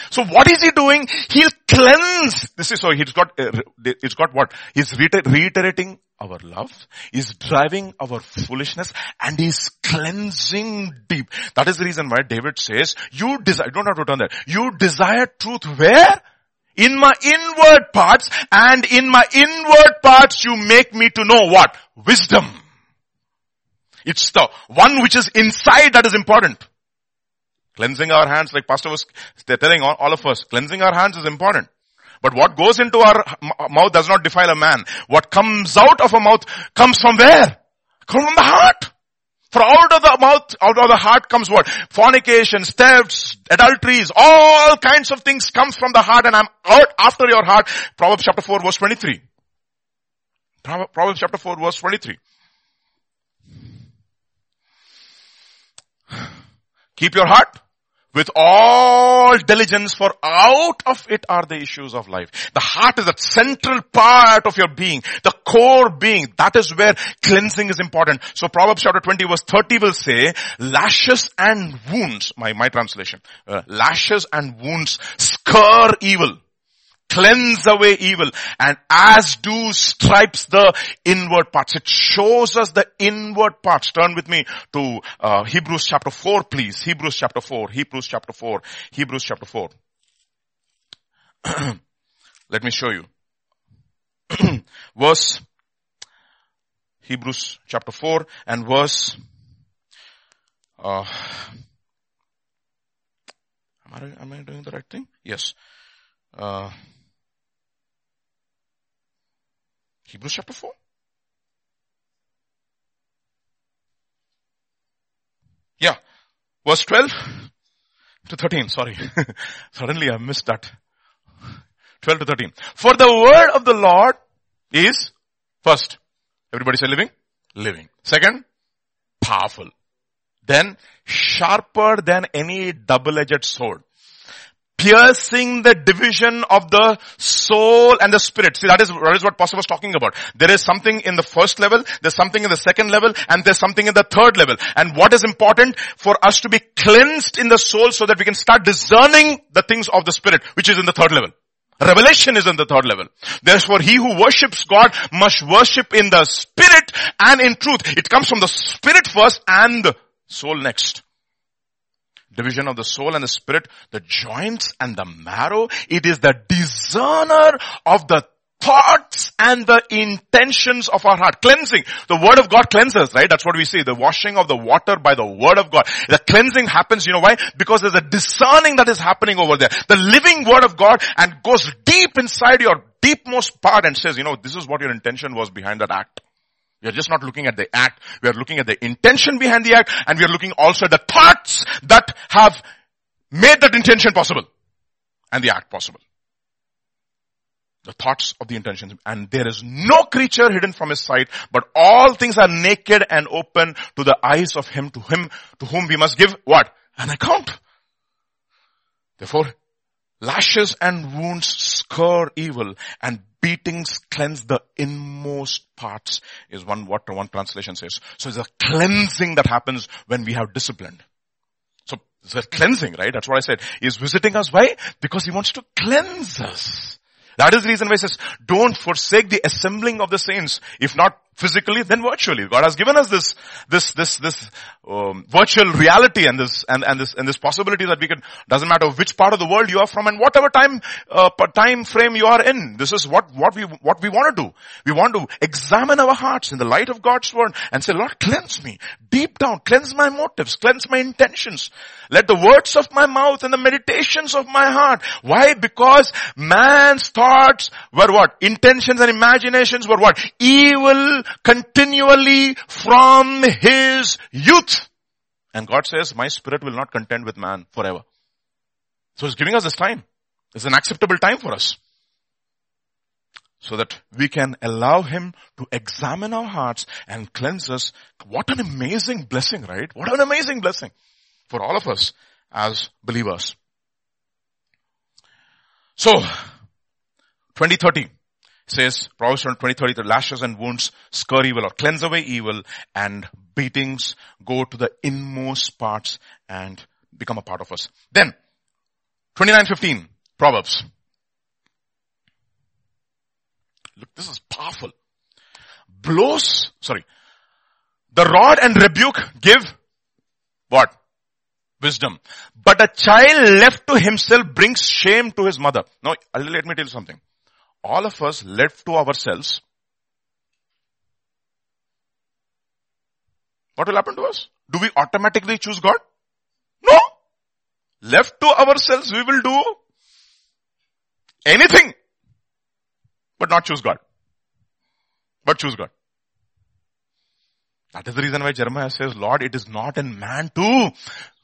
so what is he doing? He'll cleanse. This is so he's got, uh, it's got what? He's reiterating our love, he's driving our foolishness and he's cleansing deep. That is the reason why David says, you desire, don't have to turn that. You desire truth where? In my inward parts and in my inward parts you make me to know what? Wisdom. It's the one which is inside that is important. Cleansing our hands, like pastor was telling all of us, cleansing our hands is important. But what goes into our mouth does not defile a man. What comes out of a mouth comes from where? Comes from the heart. For out of the mouth, out of the heart comes what? Fornication, thefts, adulteries, all kinds of things comes from the heart and I'm out after your heart. Proverbs chapter 4 verse 23. Proverbs chapter 4 verse 23. Keep your heart with all diligence for out of it are the issues of life. The heart is the central part of your being, the core being. That is where cleansing is important. So Proverbs chapter 20 verse 30 will say, lashes and wounds, my, my translation, uh, lashes and wounds scur evil cleanse away evil and as do stripes the inward parts. It shows us the inward parts. Turn with me to uh, Hebrews chapter 4 please. Hebrews chapter 4. Hebrews chapter 4. Hebrews chapter 4. Let me show you. verse Hebrews chapter 4 and verse uh, am I, am I doing the right thing? Yes. Uh, Hebrews chapter 4. Yeah. Verse 12 to 13. Sorry. Suddenly I missed that. 12 to 13. For the word of the Lord is first. Everybody say living? Living. Second, powerful. Then sharper than any double-edged sword piercing the division of the soul and the spirit. See, that is, that is what Pastor was talking about. There is something in the first level, there's something in the second level, and there's something in the third level. And what is important for us to be cleansed in the soul so that we can start discerning the things of the spirit, which is in the third level. Revelation is in the third level. Therefore, he who worships God must worship in the spirit and in truth. It comes from the spirit first and the soul next division of the soul and the spirit, the joints and the marrow. It is the discerner of the thoughts and the intentions of our heart. Cleansing. The word of God cleanses, right? That's what we see. The washing of the water by the word of God. The cleansing happens, you know why? Because there's a discerning that is happening over there. The living word of God and goes deep inside your deepmost part and says, you know, this is what your intention was behind that act. We are just not looking at the act. We are looking at the intention behind the act and we are looking also at the thoughts that have made that intention possible and the act possible. The thoughts of the intentions. And there is no creature hidden from his sight, but all things are naked and open to the eyes of him, to him, to whom we must give what? An account. Therefore, lashes and wounds scur evil and beatings cleanse the inmost parts is one what one translation says. So it's a cleansing that happens when we have disciplined. So it's a cleansing, right? That's what I said. He's visiting us. Why? Because he wants to cleanse us. That is the reason why he says, don't forsake the assembling of the saints. If not physically, then virtually. God has given us this, this, this, this um, virtual reality and this, and, and this, and this possibility that we can, doesn't matter which part of the world you are from and whatever time, uh, time frame you are in. This is what, what we, what we want to do. We want to examine our hearts in the light of God's word and say, Lord, cleanse me deep down, cleanse my motives, cleanse my intentions. Let the words of my mouth and the meditations of my heart. Why? Because man's thoughts were what? Intentions and imaginations were what? Evil continually from his youth. And God says, my spirit will not contend with man forever. So he's giving us this time. It's an acceptable time for us. so that we can allow him to examine our hearts and cleanse us. What an amazing blessing, right? What an amazing blessing for all of us as believers. So, 2030 says, Proverbs 2030, the lashes and wounds scur evil or cleanse away evil and beatings go to the inmost parts and become a part of us. Then, 2915, Proverbs. Look, this is powerful. Blows, sorry. The rod and rebuke give what? Wisdom. But a child left to himself brings shame to his mother. Now, let me tell you something. All of us left to ourselves. What will happen to us? Do we automatically choose God? No. Left to ourselves, we will do anything but not choose God. But choose God. That is the reason why Jeremiah says, Lord, it is not in man to,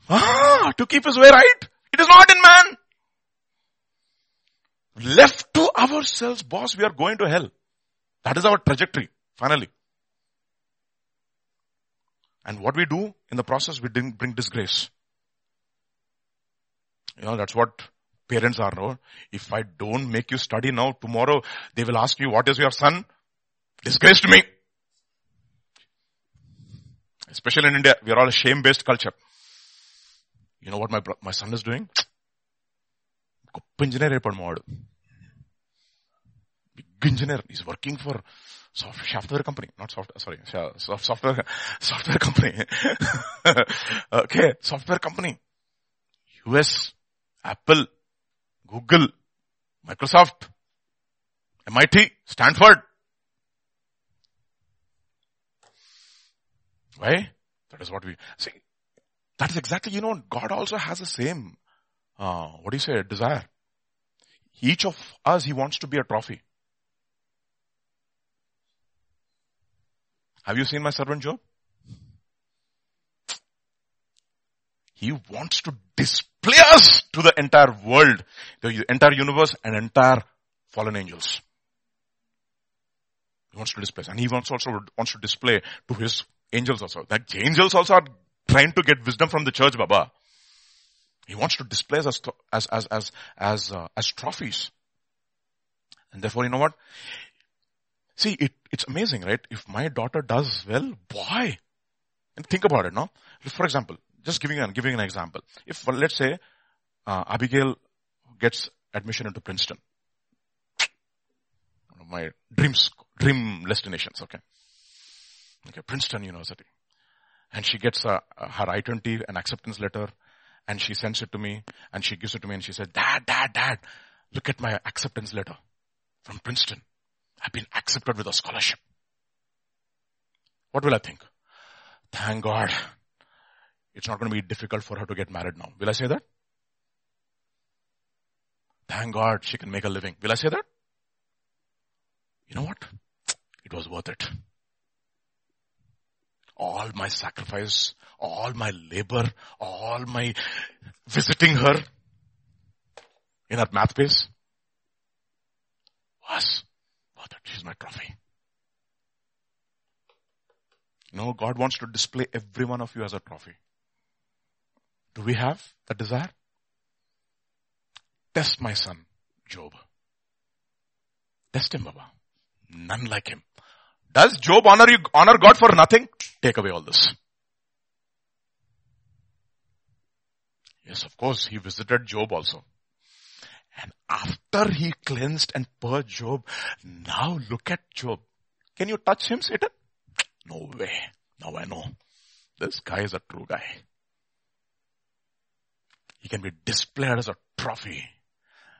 ah, to keep his way right. It is not in man. Left to ourselves, boss, we are going to hell. That is our trajectory, finally. And what we do in the process, we bring disgrace. You know, that's what parents are, no? If I don't make you study now, tomorrow they will ask you, what is your son? Disgrace to me. Especially in India, we are all a shame-based culture. You know what my, my son is doing? Engineer Big engineer. He's working for software company, not software, sorry, software, software company. okay, software company. US, Apple, Google, Microsoft, MIT, Stanford. Why? That is what we see. That is exactly, you know, God also has the same, uh, what do you say, desire. Each of us, He wants to be a trophy. Have you seen my servant Job? He wants to display us to the entire world, the entire universe and entire fallen angels. He wants to display, and he wants also wants to display to his angels also. That angels also are trying to get wisdom from the church, Baba. He wants to display us as as as as uh, as trophies, and therefore, you know what? See, it it's amazing, right? If my daughter does well, boy, and think about it, no? For example, just giving an, giving an example. If, well, let's say, uh, Abigail gets admission into Princeton. My dreams, dream destinations, okay. Okay, Princeton University. And she gets uh, her I-20, an acceptance letter, and she sends it to me, and she gives it to me, and she said, Dad, Dad, Dad, look at my acceptance letter from Princeton. I've been accepted with a scholarship. What will I think? Thank God. It's not going to be difficult for her to get married now. Will I say that? Thank God she can make a living. Will I say that? You know what? It was worth it. All my sacrifice, all my labor, all my visiting her in her math base was oh, worth it. She's my trophy. Know, God wants to display every one of you as a trophy. Do we have that desire? Test my son, Job. Test him, Baba. None like him. Does Job honor you, honor God for nothing? Take away all this. Yes, of course, he visited Job also. And after he cleansed and purged Job, now look at Job. Can you touch him, Satan? No way. Now I know. This guy is a true guy. He can be displayed as a trophy.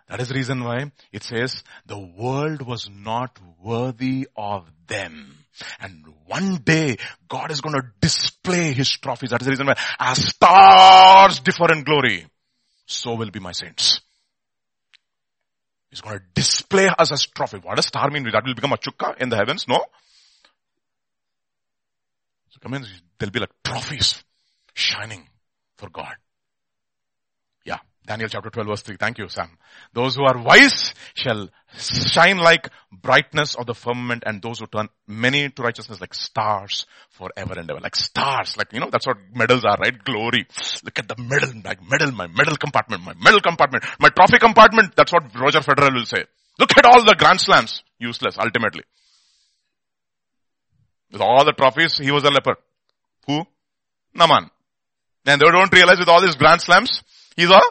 That is the reason why it says the world was not worthy of them. And one day God is going to display his trophies. That is the reason why as stars differ in glory, so will be my saints. He's going to display us as trophy. What does star mean? That will become a chukka in the heavens? No. So come in, there'll be like trophies shining for God. Daniel chapter 12 verse 3. Thank you, Sam. Those who are wise shall shine like brightness of the firmament and those who turn many to righteousness like stars forever and ever. Like stars. Like, you know, that's what medals are, right? Glory. Look at the medal, like medal, my medal compartment, my medal compartment, my trophy compartment. That's what Roger Federer will say. Look at all the grand slams. Useless, ultimately. With all the trophies, he was a leper. Who? Naaman. And they don't realize with all these grand slams, he's a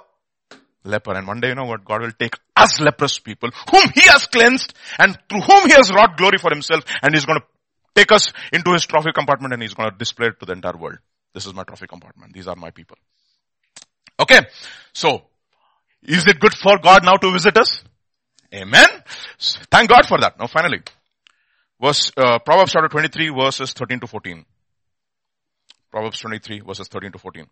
leper. And one day, you know what? God will take us leprous people, whom He has cleansed and through whom He has wrought glory for Himself and He's going to take us into His trophy compartment and He's going to display it to the entire world. This is my trophy compartment. These are my people. Okay. So, is it good for God now to visit us? Amen. Thank God for that. Now finally, verse, uh, Proverbs chapter 23 verses 13 to 14. Proverbs 23 verses 13 to 14.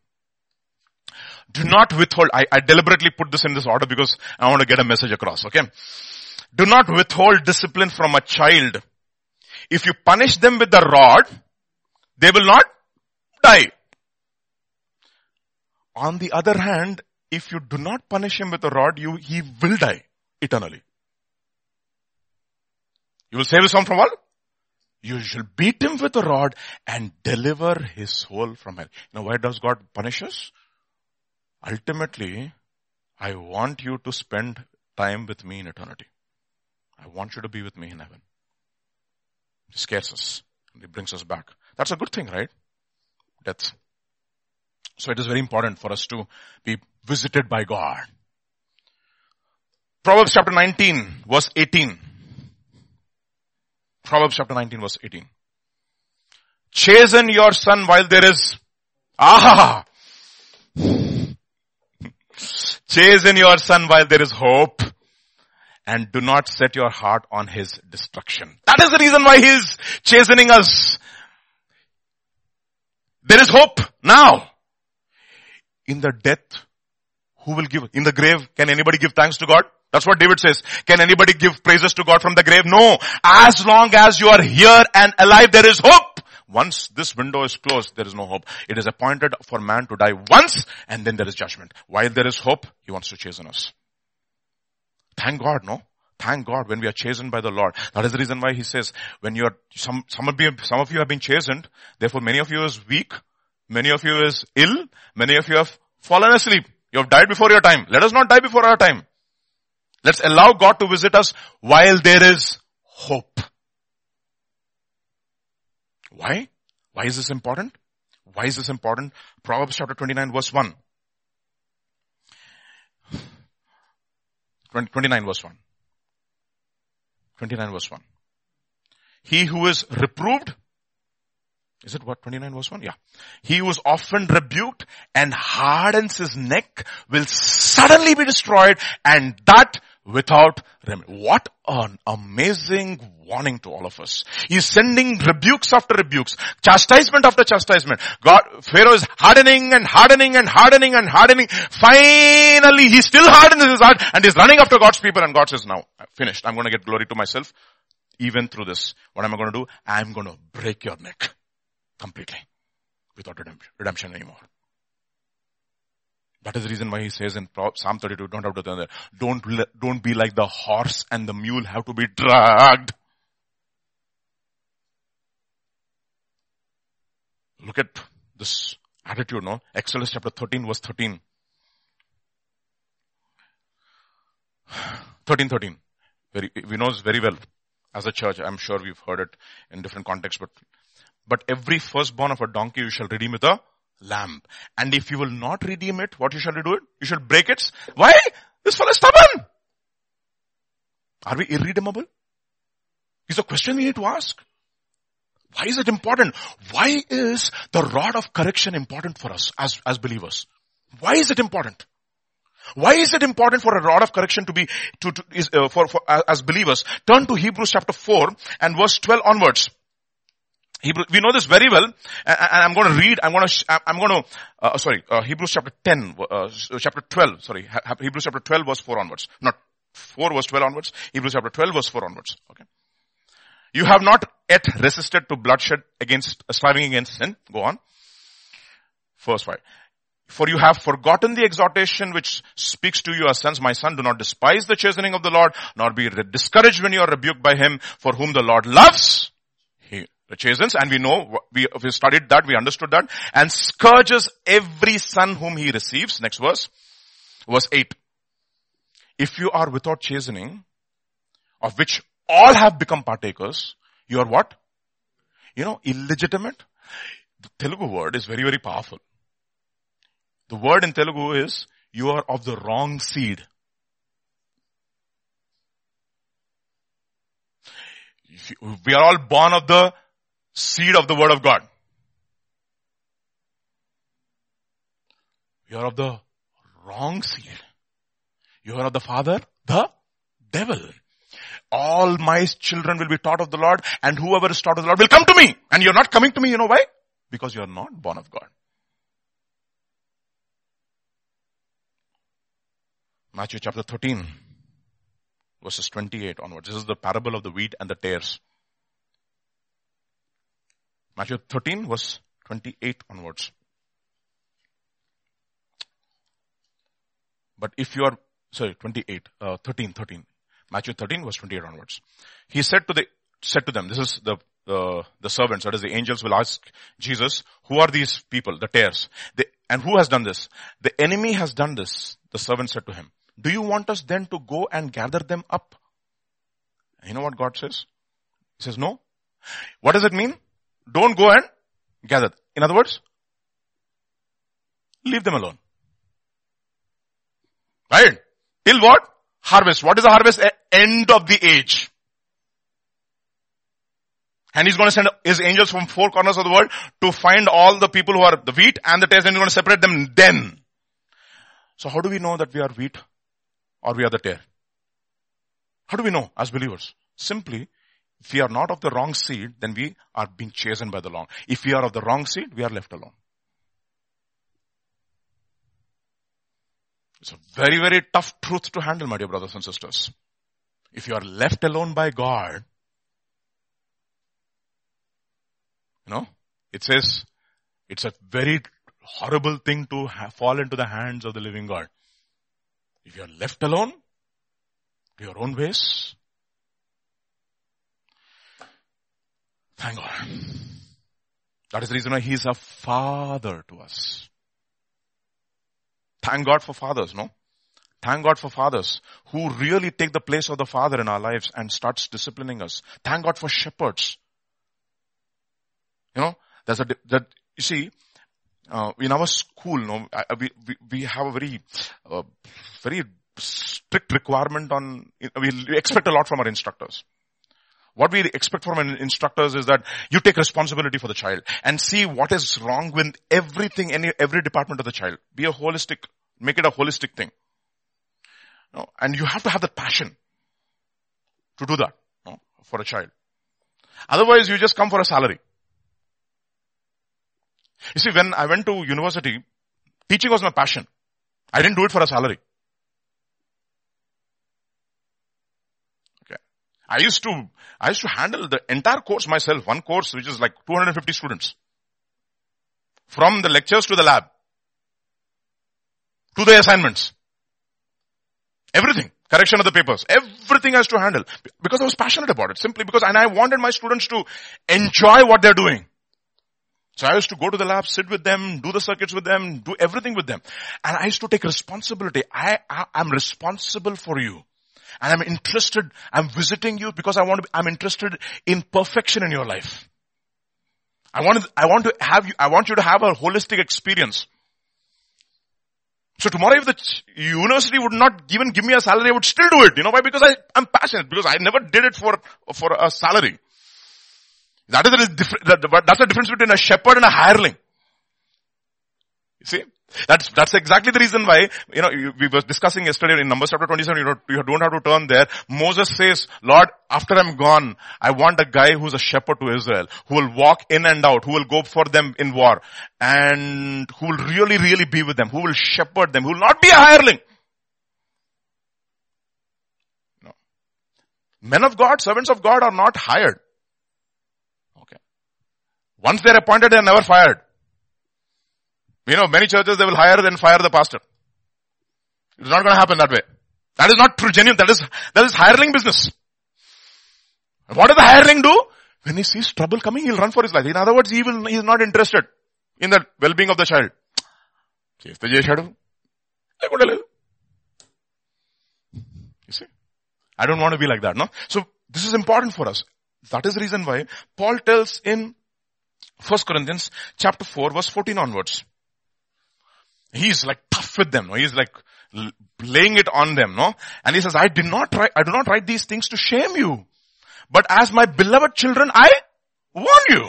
Do not withhold. I, I deliberately put this in this order because I want to get a message across, okay? Do not withhold discipline from a child. If you punish them with the rod, they will not die. On the other hand, if you do not punish him with a rod, you, he will die eternally. You will save his son from what? You shall beat him with a rod and deliver his soul from hell. Now why does God punish us? Ultimately, I want you to spend time with me in eternity. I want you to be with me in heaven. It scares us. It brings us back. That's a good thing, right? Death. So it is very important for us to be visited by God. Proverbs chapter 19 verse 18. Proverbs chapter 19 verse 18. Chasten your son while there is, ah, Chasten your son while there is hope and do not set your heart on his destruction. That is the reason why he is chastening us. There is hope now. In the death, who will give? In the grave, can anybody give thanks to God? That's what David says. Can anybody give praises to God from the grave? No. As long as you are here and alive, there is hope. Once this window is closed, there is no hope. It is appointed for man to die once and then there is judgment. While there is hope, he wants to chasten us. Thank God, no? Thank God when we are chastened by the Lord. That is the reason why he says, when you are, some, some of you, some of you have been chastened, therefore many of you is weak, many of you is ill, many of you have fallen asleep. You have died before your time. Let us not die before our time. Let's allow God to visit us while there is hope. Why? Why is this important? Why is this important? Proverbs chapter 29 verse 1. 29 verse 1. 29 verse 1. He who is reproved, is it what 29 verse 1? Yeah. He who is often rebuked and hardens his neck will suddenly be destroyed and that without remedy. What an amazing warning to all of us. He's sending rebukes after rebukes, chastisement after chastisement. God, Pharaoh is hardening and hardening and hardening and hardening. Finally, he still hardens his heart and he's running after God's people and God says, now, I'm finished. I'm going to get glory to myself. Even through this, what am I going to do? I'm going to break your neck completely without redemption anymore. That is the reason why he says in Psalm 32, don't have to don't, don't be like the horse and the mule have to be dragged. Look at this attitude, no? Exodus chapter 13 verse 13. 13, 13. Very, we know this very well. As a church, I'm sure we've heard it in different contexts, but, but every firstborn of a donkey you shall redeem with a lamb. And if you will not redeem it, what you shall do it? You shall break it. Why? This fellow is stubborn. Are we irredeemable? Is a question we need to ask. Why is it important? Why is the rod of correction important for us as, as believers? Why is it important? Why is it important for a rod of correction to be, to, to is, uh, for, for, as believers? Turn to Hebrews chapter 4 and verse 12 onwards. Hebrew, we know this very well, and, I'm going to read, I'm going to, I'm going to, uh, sorry, uh, Hebrews chapter 10, uh, chapter 12, sorry, Hebrews chapter 12 verse 4 onwards. Not 4 verse 12 onwards, Hebrews chapter 12 verse 4 onwards. Okay. You have not yet resisted to bloodshed against, striving against sin. Go on. Verse 5. For you have forgotten the exhortation which speaks to you as sons. My son, do not despise the chastening of the Lord, nor be discouraged when you are rebuked by him, for whom the Lord loves. Chastens, and we know, we, we studied that, we understood that, and scourges every son whom he receives. Next verse. Verse 8. If you are without chastening, of which all have become partakers, you are what? You know, illegitimate. The Telugu word is very, very powerful. The word in Telugu is, you are of the wrong seed. We are all born of the seed of the word of God. You are of the wrong seed. You are of the father, the devil. All my children will be taught of the Lord and whoever is taught of the Lord will come to me. And you're not coming to me, you know why? Because you are not born of God. Matthew chapter 13, verses 28 onwards. This is the parable of the wheat and the tares. Matthew 13, verse 28 onwards. But if you are, sorry, 28, uh, 13, 13. Matthew 13, verse 28 onwards. He said to the, said to them, this is the, the, the servants, that is the angels will ask Jesus, who are these people, the tares? The, and who has done this? The enemy has done this. The servant said to him. Do you want us then to go and gather them up? You know what God says? He says, no. What does it mean? Don't go and gather. In other words, leave them alone. Right? Till what? Harvest. What is the harvest? End of the age. And he's going to send his angels from four corners of the world to find all the people who are the wheat and the tares and he's going to separate them then. So how do we know that we are wheat? or we are the tare? How do we know as believers? Simply, if we are not of the wrong seed, then we are being chastened by the Lord. If we are of the wrong seed, we are left alone. It's a very, very tough truth to handle, my dear brothers and sisters. If you are left alone by God, you know, it says it's a very horrible thing to fall into the hands of the living God. If you are left alone to your own ways, thank God. That is the reason why He is a father to us. Thank God for fathers, no? Thank God for fathers who really take the place of the father in our lives and starts disciplining us. Thank God for shepherds. You know, there's a, that, you see, uh, in our school, no, we, we, we have a very, uh, very strict requirement on, we expect a lot from our instructors. What we expect from an instructors is that you take responsibility for the child and see what is wrong with everything, any, every department of the child. Be a holistic, make it a holistic thing. No, and you have to have the passion to do that no, for a child. Otherwise you just come for a salary. You see, when I went to university, teaching was my passion. I didn't do it for a salary. Okay. I used to, I used to handle the entire course myself, one course which is like 250 students. From the lectures to the lab. To the assignments. Everything. Correction of the papers. Everything has to handle. Because I was passionate about it. Simply because, and I wanted my students to enjoy what they're doing. So I used to go to the lab, sit with them, do the circuits with them, do everything with them. And I used to take responsibility. I, I am responsible for you. And I'm interested, I'm visiting you because I want to, be, I'm interested in perfection in your life. I want to, I want to have you, I want you to have a holistic experience. So tomorrow if the university would not even give me a salary, I would still do it. You know why? Because I, I'm passionate, because I never did it for, for a salary. That is the, that's the difference between a shepherd and a hireling. You see? That's, that's exactly the reason why, you know, we were discussing yesterday in Numbers chapter 27, you, you don't have to turn there. Moses says, Lord, after I'm gone, I want a guy who's a shepherd to Israel, who will walk in and out, who will go for them in war, and who will really, really be with them, who will shepherd them, who will not be a hireling. No. Men of God, servants of God are not hired. Okay. Once they're appointed, they're never fired. You know, many churches they will hire and fire the pastor. It's not going to happen that way. That is not true, genuine. That is, that is hireling business. what does the hireling do? When he sees trouble coming, he'll run for his life. In other words, he will, he is not interested in the well-being of the child. చేస్తే చేశాడు లేకుండా లేదు You see? I don't want to be like that, no? So, this is important for us. That is the reason why Paul tells in 1 Corinthians chapter He's like tough with them, no? He's like laying it on them, no? And he says, I did not write, I do not write these things to shame you. But as my beloved children, I warn you.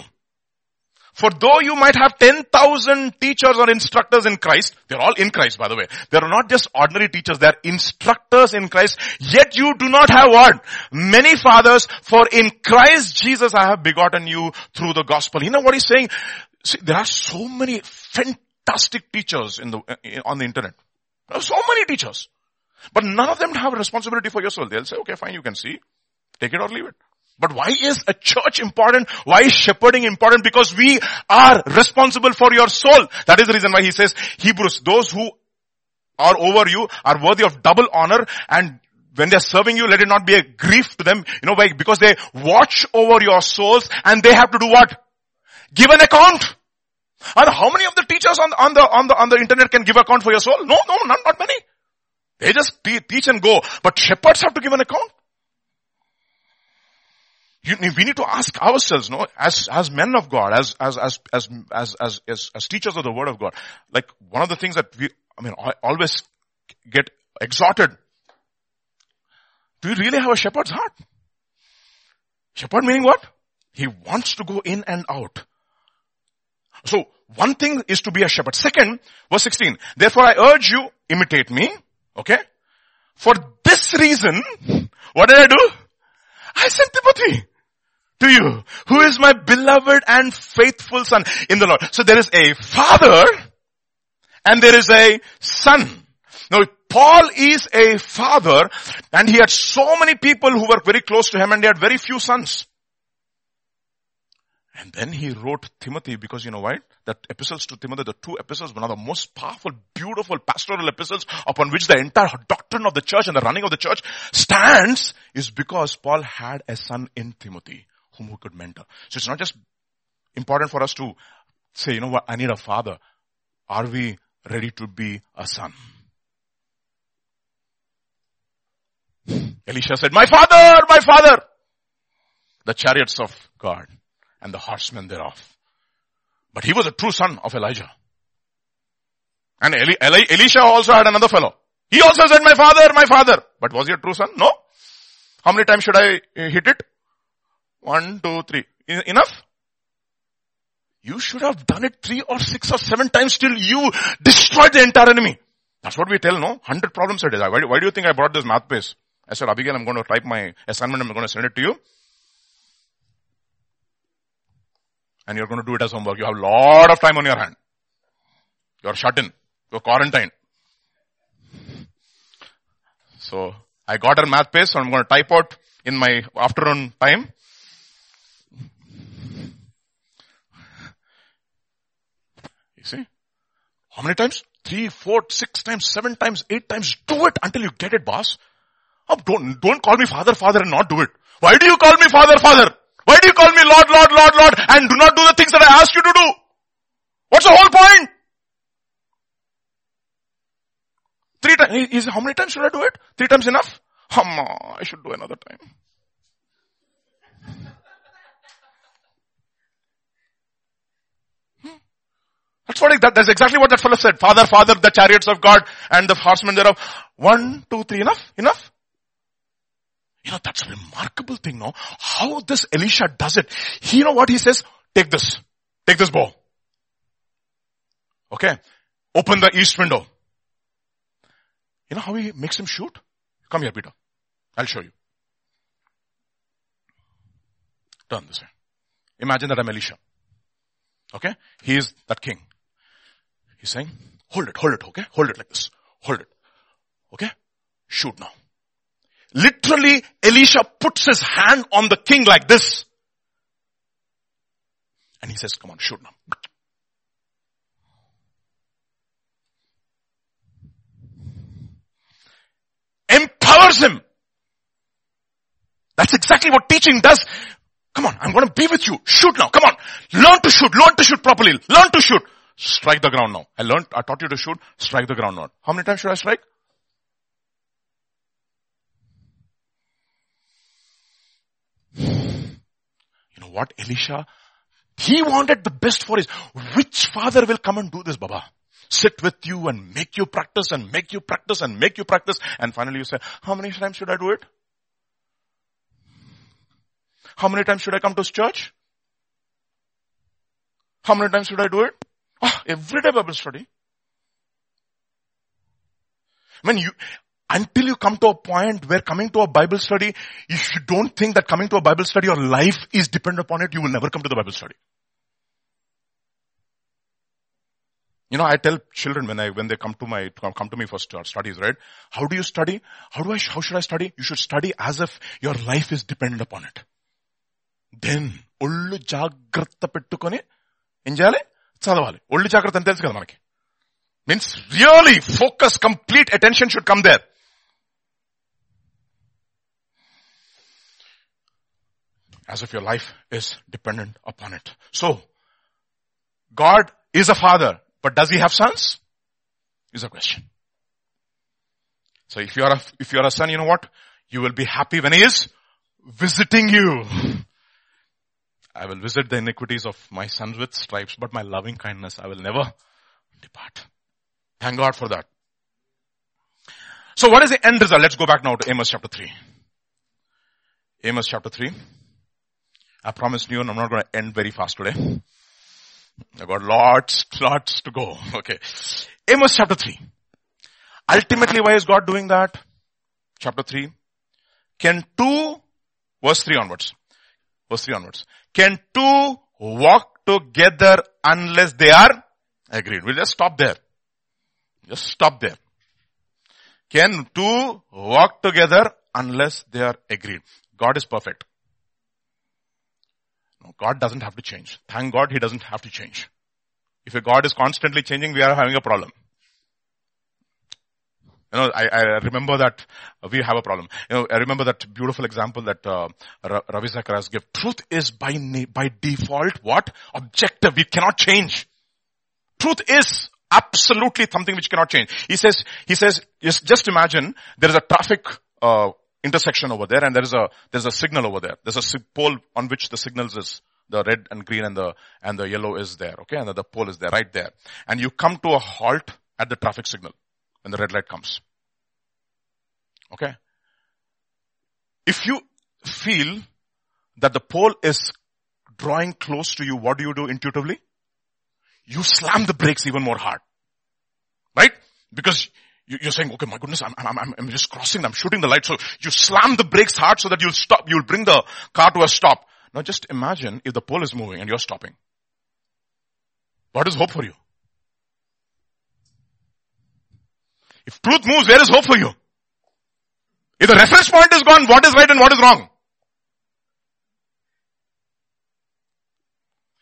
For though you might have 10,000 teachers or instructors in Christ, they're all in Christ by the way. They're not just ordinary teachers, they're instructors in Christ, yet you do not have what? Many fathers, for in Christ Jesus I have begotten you through the gospel. You know what he's saying? See, there are so many fantastic teachers in the, on the internet. So many teachers. But none of them have responsibility for your soul. They'll say, okay, fine, you can see. Take it or leave it. But why is a church important? Why is shepherding important? Because we are responsible for your soul. That is the reason why he says, Hebrews, those who are over you are worthy of double honor and when they're serving you, let it not be a grief to them. You know why? Because they watch over your souls and they have to do what? Give an account. And how many of the teachers on, on the, on the, on the internet can give account for your soul? No, no, not, not many. They just teach and go. But shepherds have to give an account. You, we need to ask ourselves, no, as, as men of God, as, as, as, as, as, as, as, as teachers of the word of God, like one of the things that we, I mean, I always get exhorted. Do you really have a shepherd's heart? Shepherd meaning what? He wants to go in and out. So, one thing is to be a shepherd. Second, verse 16, therefore I urge you, imitate me, okay? For this reason, what did I do? I sent Timothy to you, who is my beloved and faithful son in the Lord. So there is a father and there is a son. Now Paul is a father and he had so many people who were very close to him and he had very few sons. And then he wrote Timothy because you know why? That epistles to Timothy, the two epistles, one of the most powerful, beautiful pastoral epistles upon which the entire doctrine of the church and the running of the church stands is because Paul had a son in Timothy whom he could mentor. So it's not just important for us to say, you know what, I need a father. Are we ready to be a son? Elisha said, my father, my father. The chariots of God and the horsemen thereof. But he was a true son of Elijah. And Eli, Eli, Elisha also had another fellow. He also said, my father, my father. But was he a true son? No. How many times should I eh, hit it? One, two, three. Enough? You should have done it three or six or seven times till you destroyed the entire enemy. That's what we tell, no? Hundred problems a day. Why, why do you think I brought this math base? I said, Abigail, I'm going to type my assignment. I'm going to send it to you. And you're going to do it as homework. You have a lot of time on your hand. You're shut in. You're quarantined. So, I got her math base, so I'm going to type out in my afternoon time. You see? How many times? Three, four, six times, seven times, eight times. Do it until you get it, boss. Oh, don't, don't call me father, father and not do it. Why do you call me father, father? Why do you call me Lord, Lord, Lord, Lord and do not do the things that I asked you to do? What's the whole point? Three times. How many times should I do it? Three times enough? Amma, I should do another time. Hmm. That's what, that, that's exactly what that fellow said. Father, father, the chariots of God and the horsemen thereof. One, two, three, enough? Enough? You know, that's a remarkable thing, no? How this Elisha does it. He, you know what he says? Take this. Take this bow. Okay. Open the east window. You know how he makes him shoot? Come here, Peter. I'll show you. Turn this way. Imagine that I'm Elisha. Okay? He is that king. He's saying, hold it, hold it, okay? Hold it like this. Hold it. Okay? Shoot now. Literally, Elisha puts his hand on the king like this. And he says, come on, shoot now. Empowers him. That's exactly what teaching does. Come on, I'm gonna be with you. Shoot now. Come on. Learn to shoot. Learn to shoot properly. Learn to shoot. Strike the ground now. I learned, I taught you to shoot. Strike the ground now. How many times should I strike? What, Elisha? He wanted the best for his, which father will come and do this, Baba? Sit with you and make you practice and make you practice and make you practice. And finally you say, how many times should I do it? How many times should I come to church? How many times should I do it? Oh, every day Bible study. When you, until you come to a point where coming to a Bible study, if you don't think that coming to a Bible study, your life is dependent upon it, you will never come to the Bible study. You know, I tell children when I, when they come to my, come to me for studies, right? How do you study? How do I, how should I study? You should study as if your life is dependent upon it. Then ఒళ్ళు జాగ్రత్త పెట్టుకొని ఏం చేయాలి చదవాలి ఒళ్ళు జాగ్రత్త అని తెలుసు కదా మనకి means really focus complete attention should come there as if your life is dependent upon it. So, God is a father, but does he have sons? Is a question. So if you are a, if you are a son, you know what? You will be happy when he is visiting you. I will visit the iniquities of my sons with stripes, but my loving kindness I will never depart. Thank God for that. So what is the end result? Let's go back now to Amos chapter 3. Amos chapter 3. I promised you and I'm not going to end very fast today. I've got lots, lots to go. Okay. Amos chapter 3. Ultimately, why is God doing that? Chapter 3. Can two, verse 3 onwards. Verse 3 onwards. Can two walk together unless they are agreed? We'll just stop there. Just stop there. Can two walk together unless they are agreed? God is perfect. No, God doesn't have to change. Thank God he doesn't have to change. If a God is constantly changing, we are having a problem. You know, I, I remember that we have a problem. You know, I remember that beautiful example that uh, Ravi Zacharias gave. Truth is by by default what objective. We cannot change. Truth is absolutely something which cannot change. He says. He says. Just, just imagine there is a traffic uh, intersection over there, and there is a there's a signal over there. There's a pole on which the signals is the red and green and the and the yellow is there. Okay, and the, the pole is there right there, and you come to a halt at the traffic signal when the red light comes. Okay? If you feel that the pole is drawing close to you, what do you do intuitively? You slam the brakes even more hard. Right? Because you're saying, okay, my goodness, I'm, I'm, I'm just crossing, I'm shooting the light. So you slam the brakes hard so that you'll stop, you'll bring the car to a stop. Now just imagine if the pole is moving and you're stopping. What is hope for you? If truth moves, where is hope for you? If the reference point is gone, what is right and what is wrong?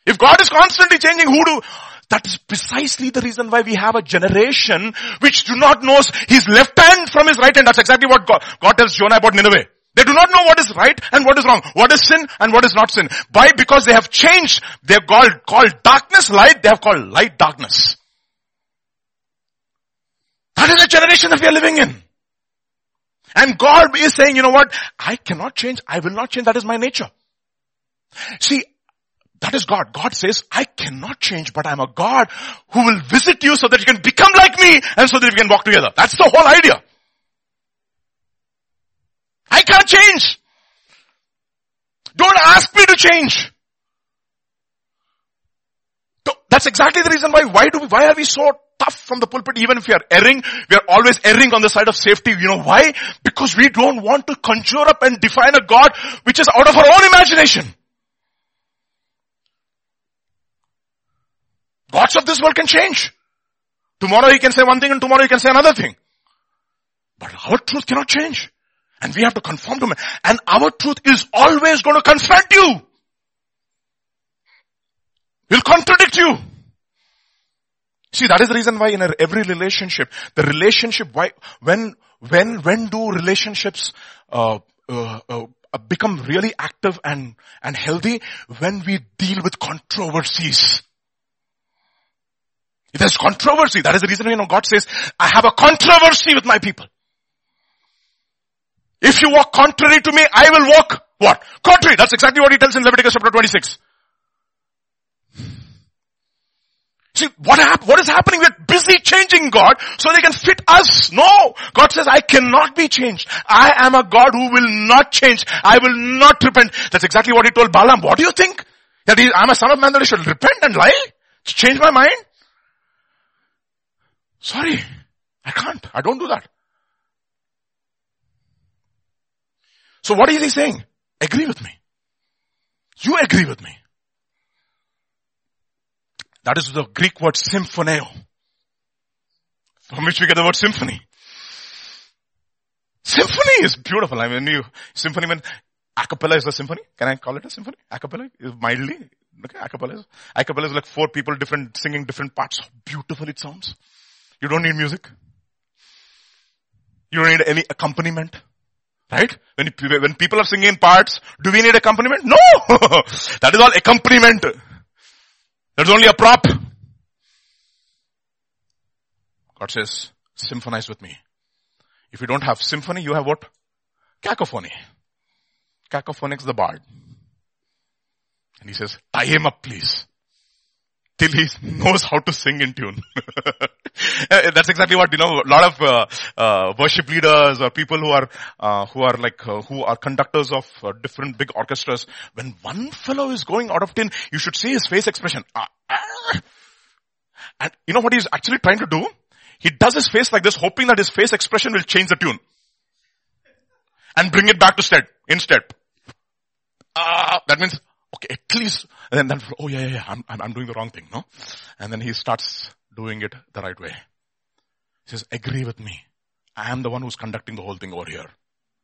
If God is constantly changing, who do, that is precisely the reason why we have a generation which do not know his left hand from his right hand. That's exactly what God, God tells Jonah about Nineveh. They do not know what is right and what is wrong. What is sin and what is not sin. Why? Because they have changed. They have called, called darkness light. They have called light darkness. That is the generation that we are living in. And God is saying, you know what? I cannot change. I will not change. That is my nature. See, that is God. God says, I cannot change, but I'm a God who will visit you so that you can become like me and so that we can walk together. That's the whole idea. I can't change. Don't ask me to change. That's exactly the reason why, why do we, why are we so tough from the pulpit, even if we are erring, we are always erring on the side of safety. You know why? Because we don't want to conjure up and define a God which is out of our own imagination. Gods of this world can change. Tomorrow he can say one thing and tomorrow he can say another thing. But our truth cannot change. And we have to conform to him. And our truth is always going to confront you. Will contradict you. See, that is the reason why in every relationship, the relationship, why, when, when, when do relationships, uh, uh, uh, become really active and, and healthy? When we deal with controversies. If there's controversy, that is the reason, you know, God says, I have a controversy with my people. If you walk contrary to me, I will walk what? Contrary. That's exactly what he tells in Leviticus chapter 26. See, what hap- what is happening? We're busy changing God so they can fit us. No! God says, I cannot be changed. I am a God who will not change. I will not repent. That's exactly what he told Balaam. What do you think? That he, I'm a son of man that I should repent and lie? Change my mind? Sorry. I can't. I don't do that. So what is he saying? Agree with me. You agree with me. That is the Greek word symphoneo. From which we get the word symphony. Symphony is beautiful. I mean, you, symphony means, acapella is a symphony. Can I call it a symphony? Acapella is mildly. Okay, acapella is, acapella is like four people different, singing different parts. How beautiful it sounds. You don't need music. You don't need any accompaniment. Right? When, when people are singing parts, do we need accompaniment? No! that is all accompaniment. That's only a prop. God says, symphonize with me. If you don't have symphony, you have what? Cacophony. Cacophonics the bard. And he says, tie him up please till he knows how to sing in tune. Uh, that's exactly what, you know, a lot of uh, uh, worship leaders or people who are, uh, who are like, uh, who are conductors of uh, different big orchestras, when one fellow is going out of tune, you should see his face expression. Ah, ah. And you know what he's actually trying to do? He does his face like this, hoping that his face expression will change the tune. And bring it back to stead, instead. Ah, that means, okay, at least, and then, then oh yeah, yeah, yeah, I'm, I'm, doing the wrong thing, no? And then he starts doing it the right way. He says, agree with me. I am the one who's conducting the whole thing over here.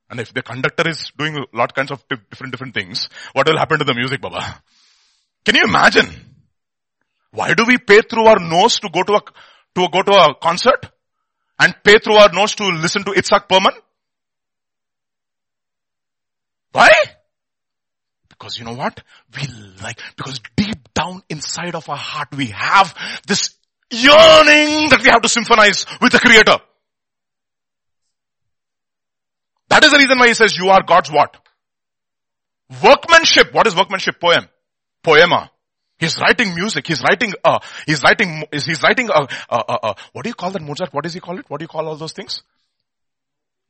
And if the conductor is doing a lot kinds of different, different things, what will happen to the music, Baba? Can you imagine? Why do we pay through our nose to go to a, to go to a concert? And pay through our nose to listen to Itzhak Perlman? Why? Because you know what? We like, because deep down inside of our heart we have this yearning that we have to symphonize with the creator. That is the reason why he says you are God's what? Workmanship. What is workmanship? Poem. Poema. He's writing music. He's writing, uh, he's writing, he's writing, uh, uh, uh, uh, what do you call that Mozart? What does he call it? What do you call all those things?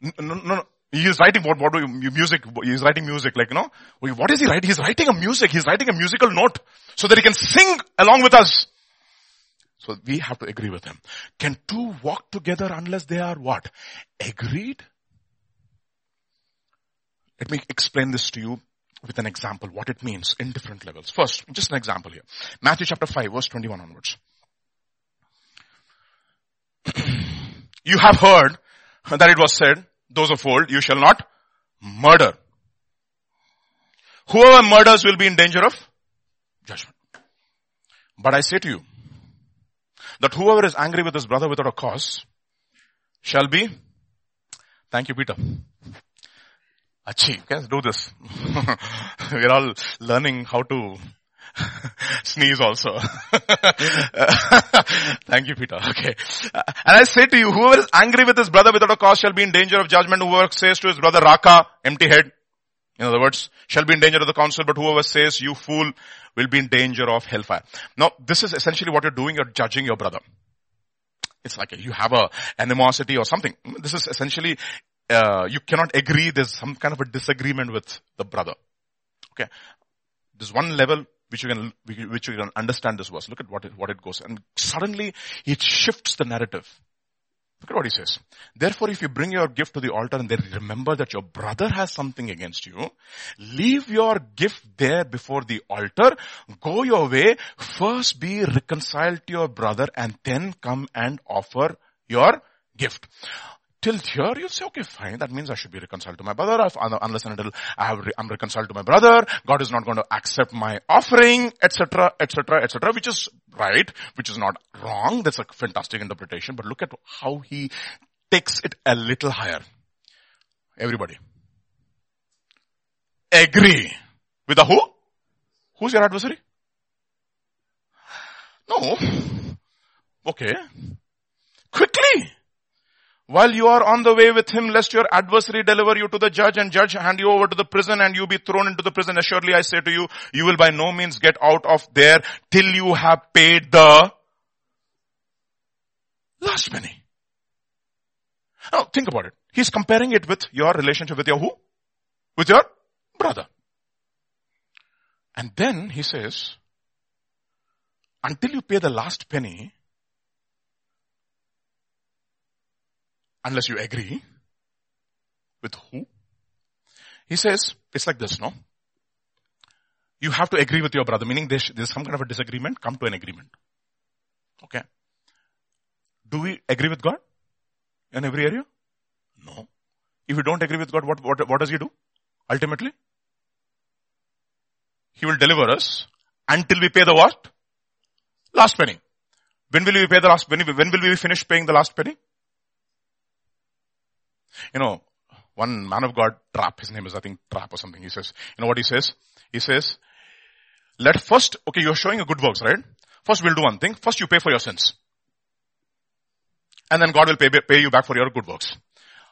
No, no, no. He is writing what, what do you, music, he's writing music, like, you know, what is he writing? He's writing a music, he's writing a musical note so that he can sing along with us. So we have to agree with him. Can two walk together unless they are what? Agreed? Let me explain this to you with an example, what it means in different levels. First, just an example here. Matthew chapter 5 verse 21 onwards. you have heard that it was said, those of old, you shall not murder. Whoever murders will be in danger of judgment. But I say to you, that whoever is angry with his brother without a cause shall be, thank you Peter. Achi, let's do this. We're all learning how to Sneeze also. Thank you, Peter. Okay. and I say to you, whoever is angry with his brother without a cause shall be in danger of judgment. Whoever says to his brother, Raca, empty head, in other words, shall be in danger of the council, but whoever says, you fool, will be in danger of hellfire. Now, this is essentially what you're doing, you're judging your brother. It's like you have a animosity or something. This is essentially, uh, you cannot agree, there's some kind of a disagreement with the brother. Okay. There's one level which you can, which you can understand this verse. Look at what it, what it goes. And suddenly it shifts the narrative. Look at what he says. Therefore, if you bring your gift to the altar and then remember that your brother has something against you, leave your gift there before the altar, go your way, first be reconciled to your brother and then come and offer your gift till here, you say, okay, fine. That means I should be reconciled to my brother. Unless and until I have, I'm reconciled to my brother, God is not going to accept my offering, etc., etc., etc., which is right, which is not wrong. That's a fantastic interpretation. But look at how he takes it a little higher. Everybody. Agree with the who? Who's your adversary? No. Okay. Quickly. While you are on the way with him, lest your adversary deliver you to the judge and judge hand you over to the prison and you be thrown into the prison. Assuredly I say to you, you will by no means get out of there till you have paid the last penny. Now think about it. He's comparing it with your relationship with your who? With your brother. And then he says, until you pay the last penny, unless you agree with who? He says, it's like this, no? You have to agree with your brother, meaning there's, there's some kind of a disagreement, come to an agreement. Okay. Do we agree with God in every area? No. If we don't agree with God, what, what, what does He do? Ultimately? He will deliver us until we pay the what? Last penny. When will we pay the last penny? When will we finish paying the last penny? You know, one man of God, Trap, his name is I think Trap or something. He says, you know what he says? He says, let first, okay, you're showing a good works, right? First we'll do one thing. First you pay for your sins. And then God will pay, pay you back for your good works.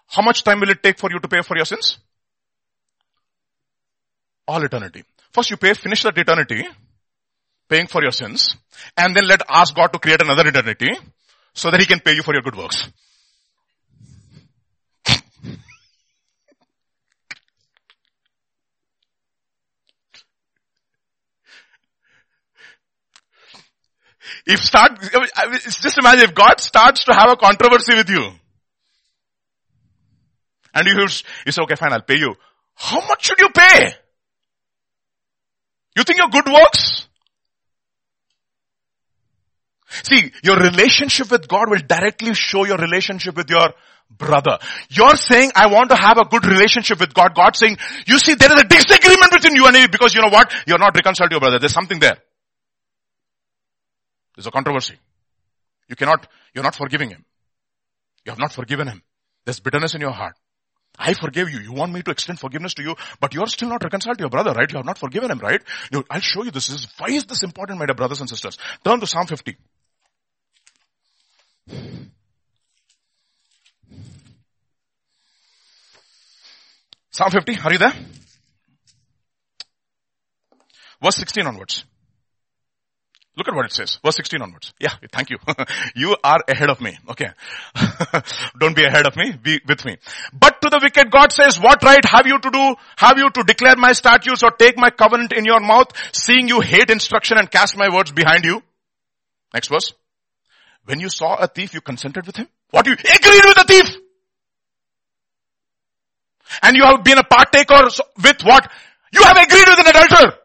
How much time will it take for you to pay for your sins? All eternity. First you pay, finish that eternity, paying for your sins, and then let ask God to create another eternity so that he can pay you for your good works. If start, just imagine if God starts to have a controversy with you. And you, you say, okay fine, I'll pay you. How much should you pay? You think your good works? See, your relationship with God will directly show your relationship with your brother. You're saying, I want to have a good relationship with God. God saying, you see, there is a disagreement between you and me because you know what? You're not reconciled to your brother. There's something there. There's a controversy. You cannot, you're not forgiving him. You have not forgiven him. There's bitterness in your heart. I forgave you. You want me to extend forgiveness to you, but you're still not reconciled to your brother, right? You have not forgiven him, right? You, I'll show you this. this is, why is this important, my dear brothers and sisters? Turn to Psalm 50. Psalm 50, are you there? Verse 16 onwards. What it says. Verse 16 onwards. Yeah, thank you. you are ahead of me. Okay. Don't be ahead of me. Be with me. But to the wicked God says, what right have you to do? Have you to declare my statutes or take my covenant in your mouth, seeing you hate instruction and cast my words behind you? Next verse. When you saw a thief, you consented with him? What you agreed with the thief? And you have been a partaker with what? You have agreed with an adulterer.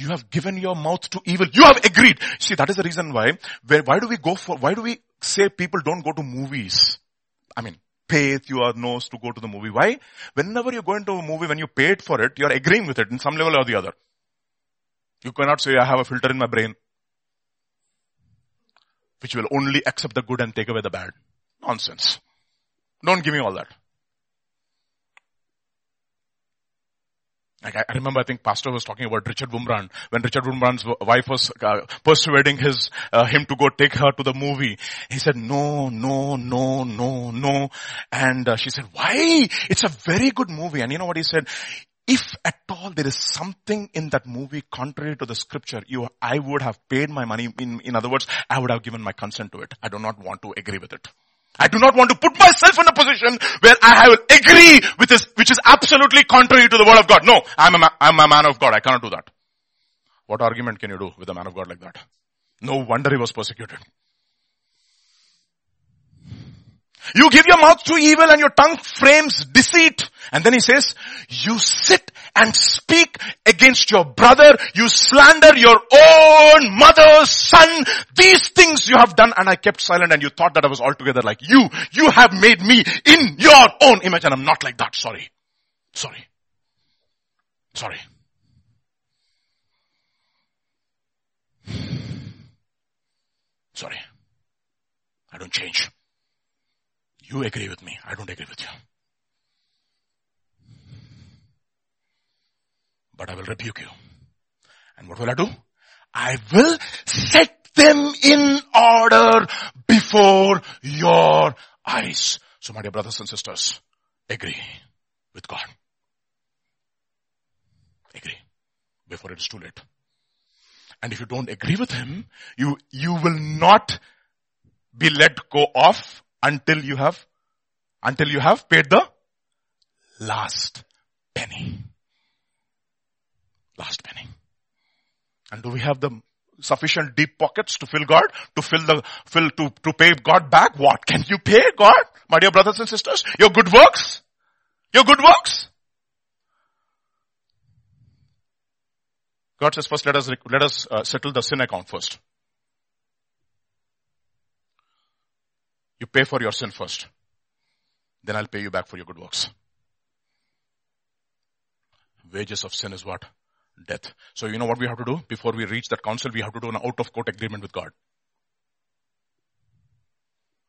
You have given your mouth to evil. You have agreed. See, that is the reason why, where, why do we go for, why do we say people don't go to movies? I mean, pay through your nose to go to the movie. Why? Whenever you go into a movie, when you paid for it, you're agreeing with it in some level or the other. You cannot say, I have a filter in my brain, which will only accept the good and take away the bad. Nonsense. Don't give me all that. Like I, remember, I think Pastor was talking about Richard Wurmbrand when Richard Wurmbrand's wife was uh, persuading his uh, him to go take her to the movie. He said, "No, no, no, no, no," and uh, she said, "Why? It's a very good movie." And you know what he said? If at all there is something in that movie contrary to the scripture, you, I would have paid my money. In, in other words, I would have given my consent to it. I do not want to agree with it. I do not want to put myself in a position where I will agree with this, which is absolutely contrary to the word of God. No, I'm a, I'm a man of God. I cannot do that. What argument can you do with a man of God like that? No wonder he was persecuted. You give your mouth to evil and your tongue frames deceit. And then he says, you sit and speak against your brother. You slander your own mother's son. These things you have done and I kept silent and you thought that I was altogether like you. You have made me in your own image and I'm not like that. Sorry. Sorry. Sorry. Sorry. I don't change. You agree with me. I don't agree with you. But I will rebuke you. And what will I do? I will set them in order before your eyes. So my dear brothers and sisters, agree with God. Agree before it's too late. And if you don't agree with him, you, you will not be let go off until you have, until you have paid the last penny. Last penny. And do we have the sufficient deep pockets to fill God, to fill the, fill, to, to pay God back? What can you pay God? My dear brothers and sisters, your good works? Your good works? God says first let us, let us uh, settle the sin account first. You pay for your sin first. Then I'll pay you back for your good works. Wages of sin is what? Death. So you know what we have to do? Before we reach that council, we have to do an out of court agreement with God.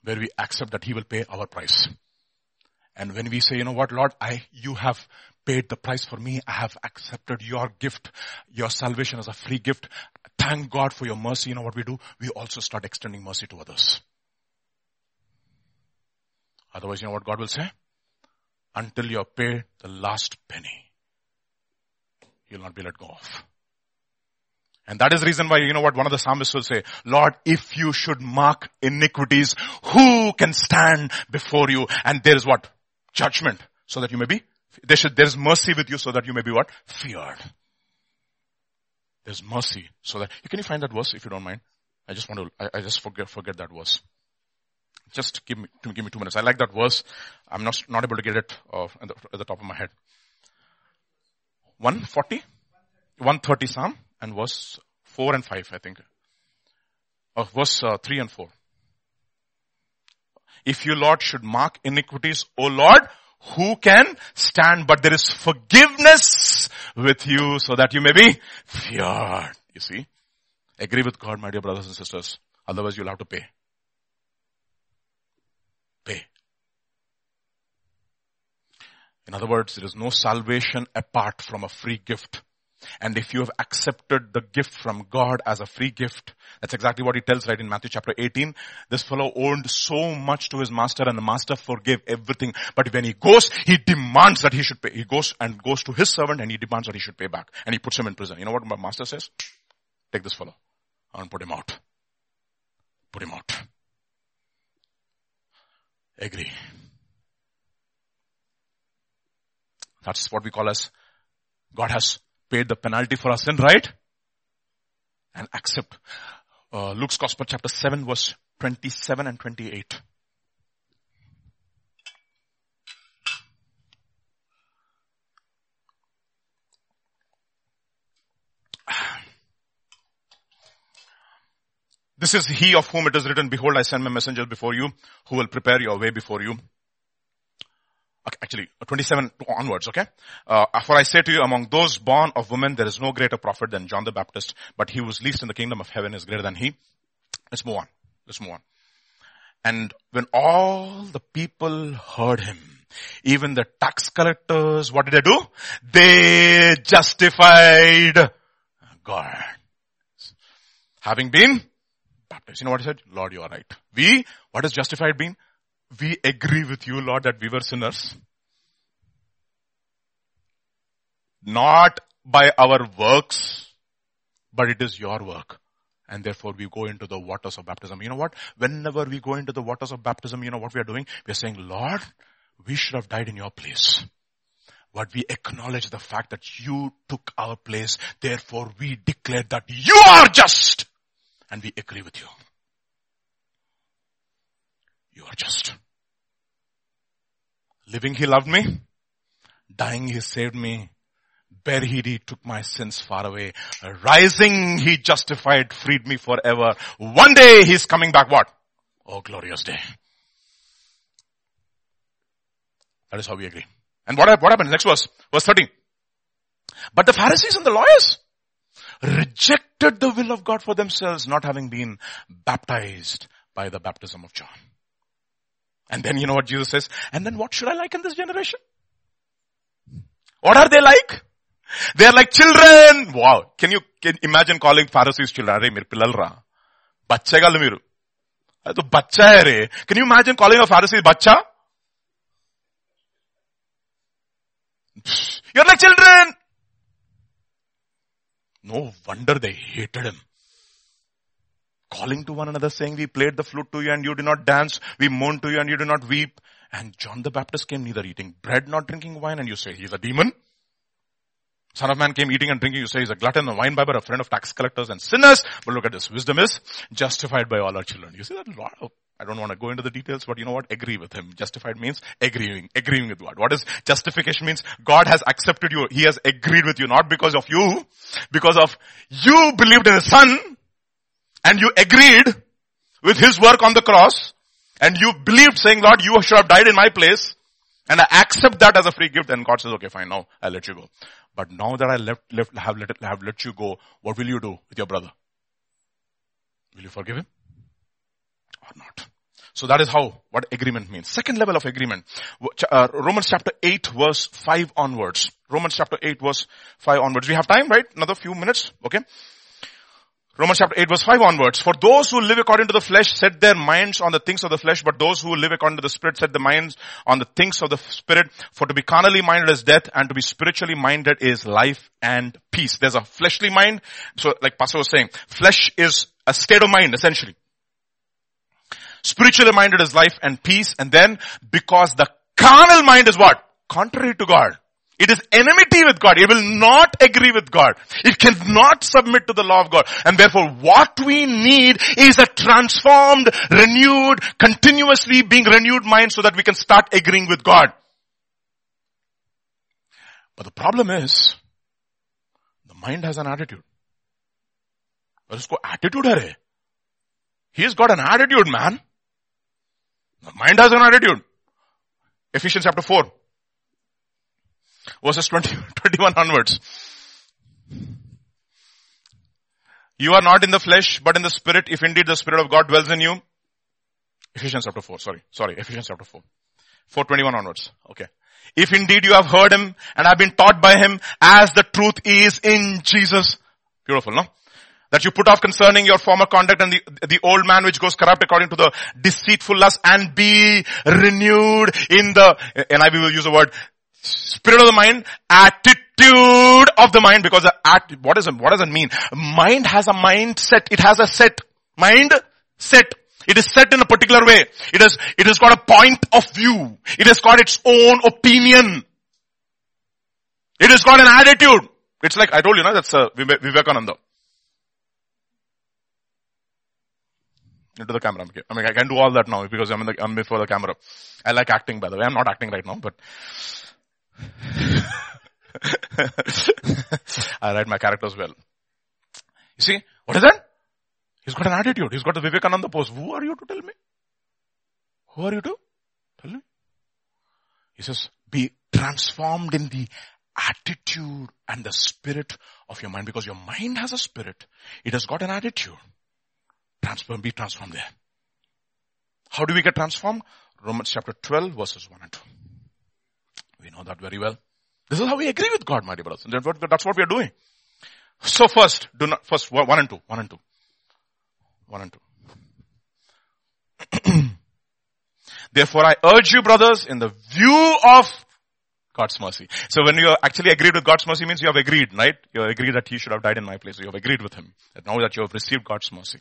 Where we accept that He will pay our price. And when we say, you know what, Lord, I, you have paid the price for me. I have accepted your gift, your salvation as a free gift. Thank God for your mercy. You know what we do? We also start extending mercy to others. Otherwise, you know what God will say? Until you have paid the last penny you'll not be let go of. And that is the reason why, you know what, one of the psalmists will say, Lord, if you should mark iniquities, who can stand before you? And there is what? Judgment. So that you may be, there should, there is mercy with you so that you may be what? Feared. There's mercy so that, can you find that verse if you don't mind? I just want to, I, I just forget, forget that verse. Just give me, give me two minutes. I like that verse. I'm not, not able to get it uh, at, the, at the top of my head. 140, 130 Psalm and verse 4 and 5, I think. Or verse uh, 3 and 4. If you Lord should mark iniquities, O Lord, who can stand? But there is forgiveness with you so that you may be feared. You see? Agree with God, my dear brothers and sisters. Otherwise you'll have to. Pay. In other words, there is no salvation apart from a free gift. And if you have accepted the gift from God as a free gift, that's exactly what he tells right in Matthew chapter 18. This fellow owed so much to his master and the master forgave everything. But when he goes, he demands that he should pay. He goes and goes to his servant and he demands that he should pay back. And he puts him in prison. You know what my master says? Take this fellow and put him out. Put him out. Agree. That's what we call as God has paid the penalty for our sin, right? And accept. Uh, Luke's Gospel chapter 7 verse 27 and 28. This is he of whom it is written, behold I send my messenger before you who will prepare your way before you. Okay, actually, 27 onwards, okay? Uh, for I say to you, among those born of women, there is no greater prophet than John the Baptist, but he who was least in the kingdom of heaven is greater than he. Let's move on. Let's move on. And when all the people heard him, even the tax collectors, what did they do? They justified God. Having been baptized. You know what he said? Lord, you are right. We, what has justified been? We agree with you, Lord, that we were sinners. Not by our works, but it is your work. And therefore we go into the waters of baptism. You know what? Whenever we go into the waters of baptism, you know what we are doing? We are saying, Lord, we should have died in your place. But we acknowledge the fact that you took our place. Therefore we declare that you are just. And we agree with you. You are just. Living he loved me. Dying he saved me. Buried he took my sins far away. Rising he justified, freed me forever. One day he's coming back what? Oh glorious day. That is how we agree. And what, what happened? Next verse. Verse 13. But the Pharisees and the lawyers rejected the will of God for themselves, not having been baptized by the baptism of John. And then you know what Jesus says? And then what should I like in this generation? What are they like? They are like children. Wow. Can you can imagine calling Pharisees children? अरे मेरे pillar रहा. बच्चे का मेरे. अरे तो बच्चा है रे. Can you imagine calling a Pharisee बच्चा? You're like children. No wonder they hated him. Calling to one another saying, we played the flute to you and you did not dance. We mourned to you and you did not weep. And John the Baptist came neither eating bread nor drinking wine and you say he's a demon. Son of man came eating and drinking. You say he's a glutton, a wine bibber, a friend of tax collectors and sinners. But look at this. Wisdom is justified by all our children. You see that lot of, I don't want to go into the details, but you know what? Agree with him. Justified means agreeing, agreeing with God. What is justification means? God has accepted you. He has agreed with you, not because of you, because of you believed in his son and you agreed with his work on the cross and you believed saying, Lord, you should have died in my place and I accept that as a free gift and God says, okay, fine, now I'll let you go. But now that I left, left, have let, have let you go, what will you do with your brother? Will you forgive him? Or not? So that is how, what agreement means. Second level of agreement. Uh, Romans chapter 8 verse 5 onwards. Romans chapter 8 verse 5 onwards. We have time, right? Another few minutes. Okay. Romans chapter 8 verse 5 onwards. For those who live according to the flesh set their minds on the things of the flesh, but those who live according to the spirit set their minds on the things of the spirit. For to be carnally minded is death and to be spiritually minded is life and peace. There's a fleshly mind. So like Pastor was saying, flesh is a state of mind essentially. Spiritually minded is life and peace. And then because the carnal mind is what? Contrary to God. It is enmity with God. It will not agree with God. It cannot submit to the law of God. And therefore what we need is a transformed, renewed, continuously being renewed mind so that we can start agreeing with God. But the problem is, the mind has an attitude. और उसको attitude है He's got an attitude, man. The mind has an attitude. Ephesians chapter 4 verses 20, 21 onwards. You are not in the flesh, but in the spirit, if indeed the spirit of God dwells in you. Ephesians chapter 4, sorry, sorry, Ephesians chapter 4. 421 onwards. Okay. If indeed you have heard him and have been taught by him as the truth is in Jesus. Beautiful, no? That you put off concerning your former conduct and the, the old man which goes corrupt according to the deceitful lust and be renewed in the, and I will use the word Spirit of the mind, attitude of the mind, because at, what is what does it mean? Mind has a mindset, it has a set. Mind set. It is set in a particular way. It has, it has got a point of view. It has got its own opinion. It has got an attitude. It's like, I told you, no, that's uh, Vivekananda. Into the camera. I mean, I can do all that now because I'm in the, I'm before the camera. I like acting by the way. I'm not acting right now, but I write my characters well. You see, what is that? He's got an attitude. He's got the Vivekananda pose. Who are you to tell me? Who are you to tell me? He says, be transformed in the attitude and the spirit of your mind because your mind has a spirit. It has got an attitude. Transform, be transformed there. How do we get transformed? Romans chapter 12 verses 1 and 2. We know that very well. This is how we agree with God, my dear brothers. That's what we are doing. So first, do not, first, one and two, one and two. One and two. Therefore I urge you brothers in the view of God's mercy. So when you actually agreed with God's mercy means you have agreed, right? You have agreed that he should have died in my place. You have agreed with him. That now that you have received God's mercy.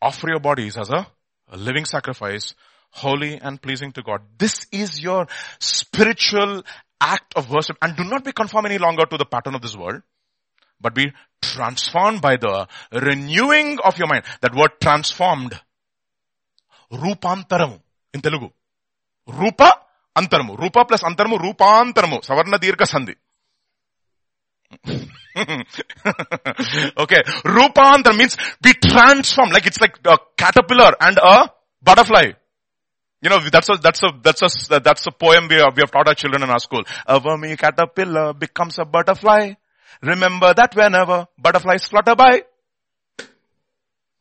Offer your bodies as a, a living sacrifice, holy and pleasing to God. This is your spiritual act of worship and do not be conformed any longer to the pattern of this world, but be transformed by the renewing of your mind. That word transformed. Rupantaramu in Telugu. Rupa antaramu. Rupa plus antaramu, rupantaramu. Savarna dirgha sandhi. okay. Rupantar means be transformed. Like it's like a caterpillar and a butterfly. You know, that's a, that's a, that's a, that's a poem we have, we have taught our children in our school. A wormy caterpillar becomes a butterfly. Remember that whenever butterflies flutter by.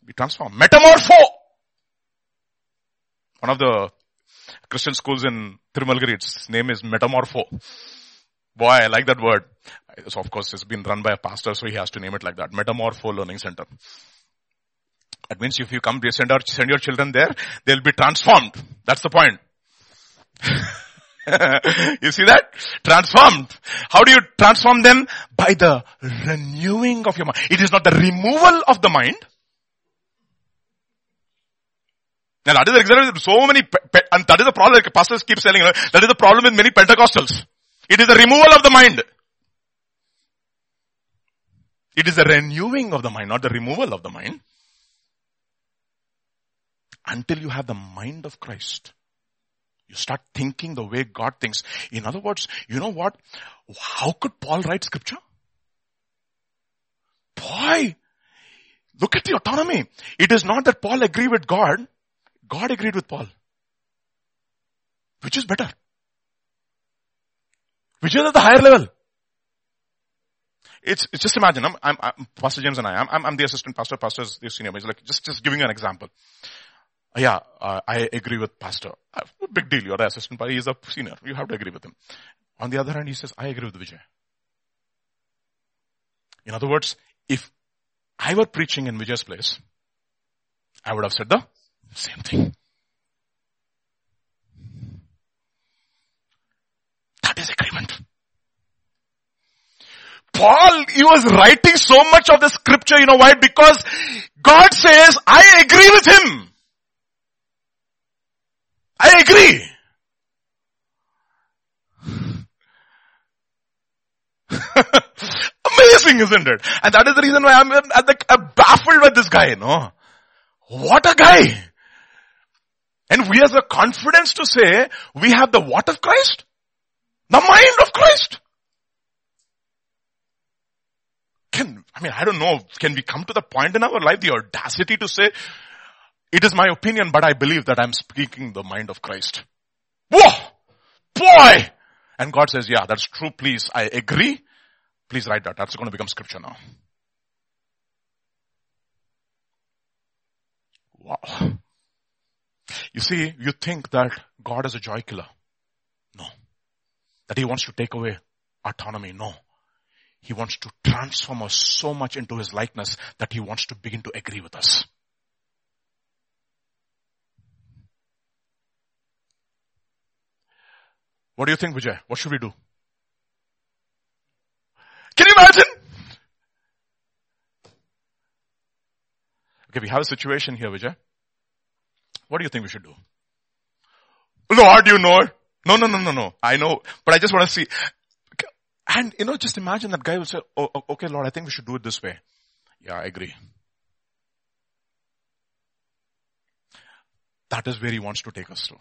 Be transform. Metamorpho. One of the Christian schools in Tirumalgiri, its name is Metamorpho. Boy, I like that word. So of course, it's been run by a pastor, so he has to name it like that. Metamorpho Learning Center. That means if you come, send, our, send your children there, they'll be transformed. That's the point. you see that? Transformed. How do you transform them? By the renewing of your mind. It is not the removal of the mind. Now that is exactly so many, and that is the problem, like pastors keep saying, that is the problem with many Pentecostals. It is the removal of the mind. It is the renewing of the mind, not the removal of the mind. Until you have the mind of Christ. You start thinking the way God thinks. In other words, you know what? How could Paul write scripture? Boy, look at the autonomy. It is not that Paul agreed with God. God agreed with Paul. Which is better? Which is at the higher level? It's, it's just imagine, I'm, I'm, I'm, Pastor James and I, I'm, I'm the assistant pastor, pastor is the senior. He's like, just, just giving you an example. Yeah, uh, I agree with pastor. Uh, big deal, you're the assistant pastor, he's a senior. You have to agree with him. On the other hand, he says, I agree with Vijay. In other words, if I were preaching in Vijay's place, I would have said the same thing. That is agreement. Paul, he was writing so much of the scripture, you know why? Because God says, I agree with him. I agree. Amazing, isn't it? And that is the reason why I'm, I'm baffled with this guy, know. What a guy. And we have the confidence to say, we have the what of Christ? The mind of Christ. Can, I mean, I don't know, can we come to the point in our life, the audacity to say, it is my opinion, but I believe that I'm speaking the mind of Christ. Whoa! Boy! And God says, yeah, that's true, please, I agree. Please write that. That's going to become scripture now. Wow. You see, you think that God is a joy killer. No. That He wants to take away autonomy. No. He wants to transform us so much into His likeness that He wants to begin to agree with us. What do you think, Vijay? What should we do? Can you imagine? Okay, we have a situation here, Vijay. What do you think we should do? Lord, you know No, no, no, no, no. I know, but I just want to see. And you know, just imagine that guy will say, oh, oh, okay, Lord, I think we should do it this way. Yeah, I agree. That is where he wants to take us to.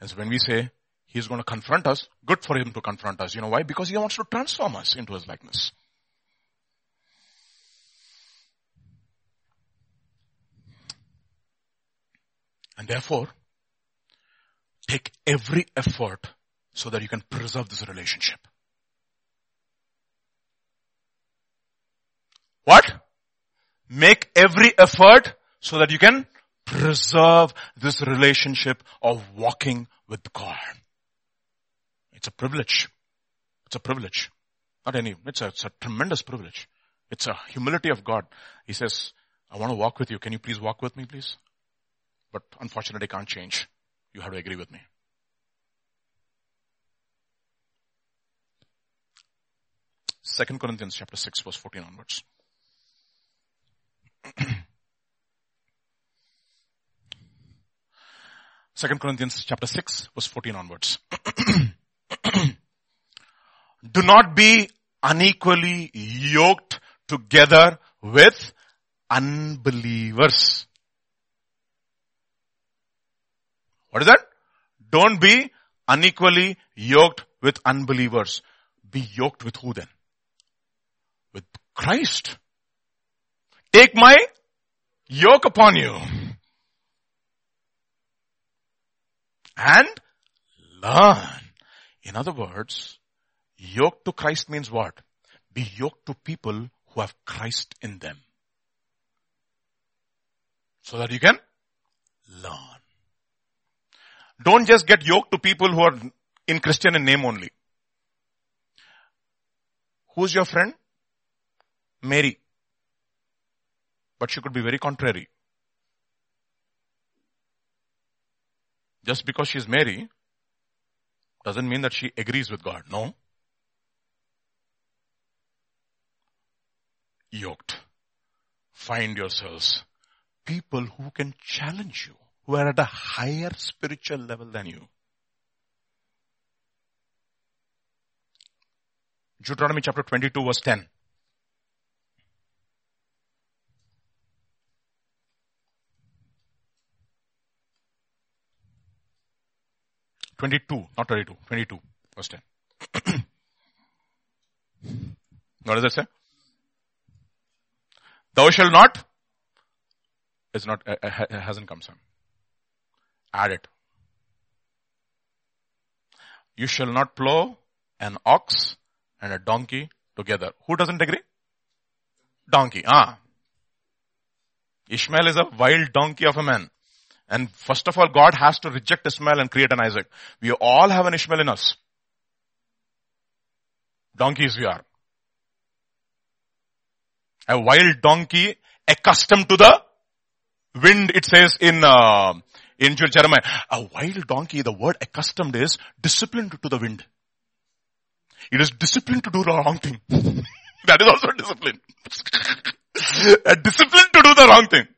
And so when we say he's going to confront us, good for him to confront us. You know why? Because he wants to transform us into his likeness. And therefore, take every effort so that you can preserve this relationship. What? Make every effort so that you can preserve this relationship of walking with God. It's a privilege. It's a privilege. Not any, it's a, it's a tremendous privilege. It's a humility of God. He says, I want to walk with you. Can you please walk with me, please? But unfortunately I can't change. You have to agree with me. Second Corinthians chapter 6 verse 14 onwards. Second Corinthians chapter 6 verse 14 onwards. Do not be unequally yoked together with unbelievers. What is that? Don't be unequally yoked with unbelievers. Be yoked with who then? With Christ. Take my yoke upon you. And learn. In other words, yoke to Christ means what? Be yoked to people who have Christ in them. So that you can learn. Don't just get yoked to people who are in Christian in name only. Who's your friend? Mary. But she could be very contrary. Just because she's Mary doesn't mean that she agrees with God. No. Yoked. Find yourselves people who can challenge you, who are at a higher spiritual level than you. Deuteronomy chapter 22 verse 10. 22, not 32, 22, verse 10. what does it say? Thou shalt not, it's not, it uh, uh, hasn't come son. Add it. You shall not plow an ox and a donkey together. Who doesn't agree? Donkey. Ah. Ishmael is a wild donkey of a man. And first of all, God has to reject Ishmael and create an Isaac. We all have an Ishmael in us. Donkeys we are. A wild donkey accustomed to the wind, it says in, uh, in Jeremiah. A wild donkey, the word accustomed is disciplined to the wind. It is disciplined to do the wrong thing. that is also discipline. a discipline to do the wrong thing.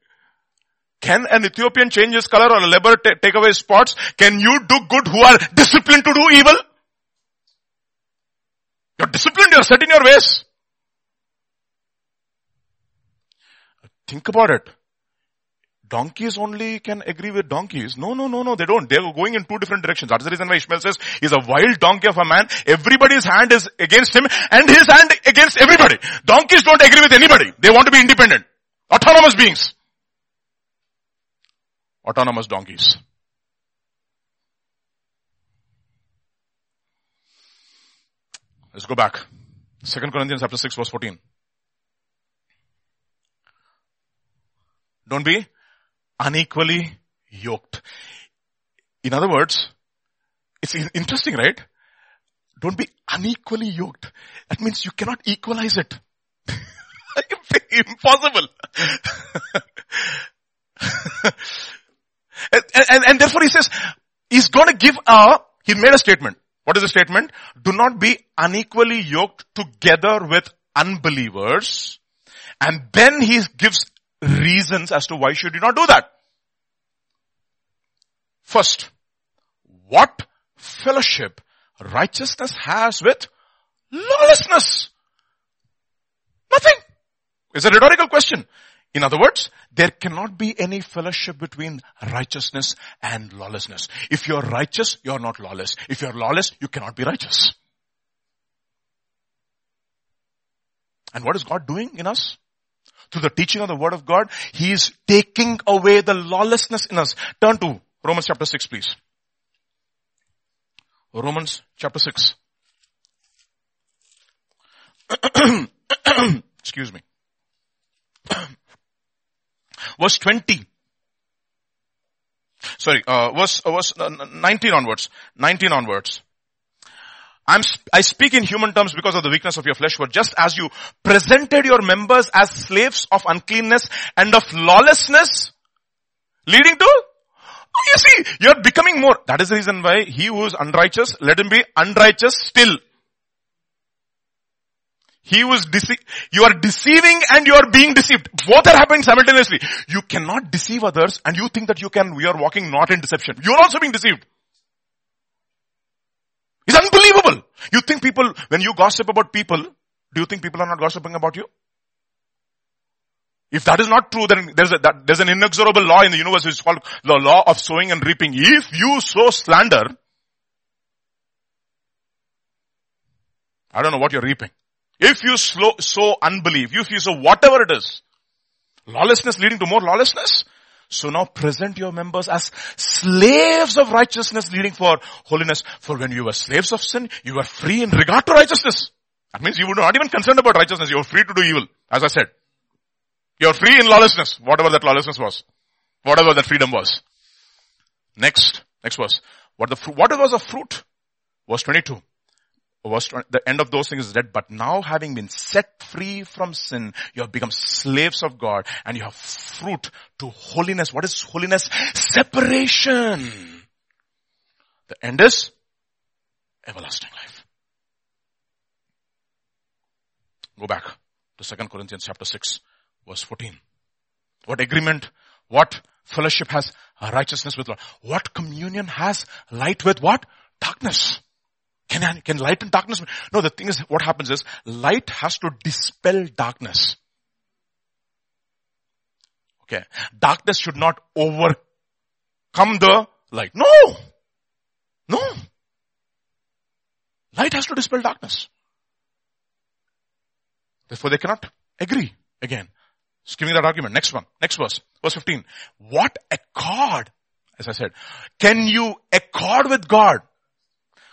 Can an Ethiopian change his color or a leper t- take away spots? Can you do good who are disciplined to do evil? You're disciplined, you're set in your ways. Think about it. Donkeys only can agree with donkeys. No, no, no, no, they don't. They're going in two different directions. That's the reason why Ishmael says he's a wild donkey of a man. Everybody's hand is against him and his hand against everybody. Donkeys don't agree with anybody. They want to be independent. Autonomous beings autonomous donkeys. Let's go back. Second Corinthians chapter 6 verse 14. Don't be unequally yoked. In other words, it's interesting, right? Don't be unequally yoked. That means you cannot equalize it. Impossible. And, and, and therefore he says, he's going to give a, he made a statement. What is the statement? Do not be unequally yoked together with unbelievers. And then he gives reasons as to why should you not do that. First, what fellowship righteousness has with lawlessness? Nothing. It's a rhetorical question. In other words, there cannot be any fellowship between righteousness and lawlessness. If you're righteous, you're not lawless. If you're lawless, you cannot be righteous. And what is God doing in us? Through the teaching of the word of God, He is taking away the lawlessness in us. Turn to Romans chapter 6 please. Romans chapter 6. Excuse me. Verse 20. Sorry, uh, verse, uh, verse uh, 19 onwards. 19 onwards. I'm, I speak in human terms because of the weakness of your flesh, but just as you presented your members as slaves of uncleanness and of lawlessness, leading to, oh, you see, you're becoming more. That is the reason why he who is unrighteous, let him be unrighteous still. He was dece- you are deceiving and you are being deceived. Both are happening simultaneously. You cannot deceive others and you think that you can, we are walking not in deception. You are also being deceived. It's unbelievable. You think people, when you gossip about people, do you think people are not gossiping about you? If that is not true, then there's a, that, there's an inexorable law in the universe is called the law of sowing and reaping. If you sow slander, I don't know what you're reaping. If you slow, sow unbelief, if you sow whatever it is, lawlessness leading to more lawlessness, so now present your members as slaves of righteousness leading for holiness. For when you were slaves of sin, you were free in regard to righteousness. That means you were not even concerned about righteousness. You were free to do evil, as I said. You are free in lawlessness, whatever that lawlessness was. Whatever that freedom was. Next, next verse. What the what was the fruit? Verse 22. Verse 20, the end of those things is dead, but now having been set free from sin, you have become slaves of God and you have fruit to holiness. What is holiness? Separation. The end is everlasting life. Go back to 2 Corinthians chapter 6 verse 14. What agreement, what fellowship has righteousness with Lord? What communion has light with what? Darkness. Can, I, can light and darkness? No, the thing is, what happens is, light has to dispel darkness. Okay. Darkness should not overcome the light. No! No! Light has to dispel darkness. Therefore they cannot agree again. Just giving that argument. Next one. Next verse. Verse 15. What accord, as I said, can you accord with God?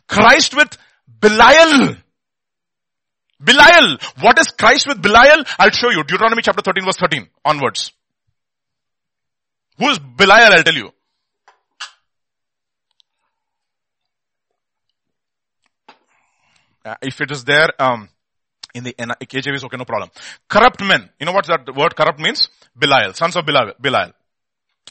Christ with Belial. Belial. What is Christ with Belial? I'll show you. Deuteronomy chapter 13 verse 13 onwards. Who is Belial? I'll tell you. Uh, if it is there, um, in the KJV is okay, no problem. Corrupt men. You know what that word corrupt means? Belial. Sons of Belial. Belial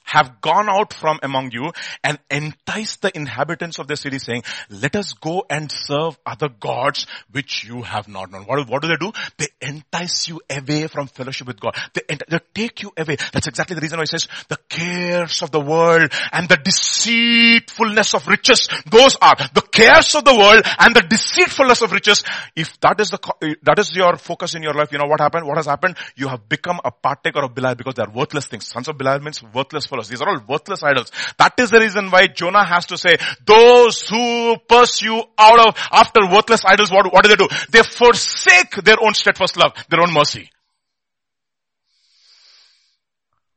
have gone out from among you and enticed the inhabitants of the city saying, let us go and serve other gods which you have not known. What, what do they do? They entice you away from fellowship with God. They, they take you away. That's exactly the reason why it says the cares of the world and the deceitfulness of riches. Those are the cares of the world and the deceitfulness of riches. If that is the, that is your focus in your life, you know what happened? What has happened? You have become a partaker of Belial because they are worthless things. Sons of Belial means worthless for these are all worthless idols. That is the reason why Jonah has to say, those who pursue out of, after worthless idols, what, what do they do? They forsake their own steadfast love, their own mercy.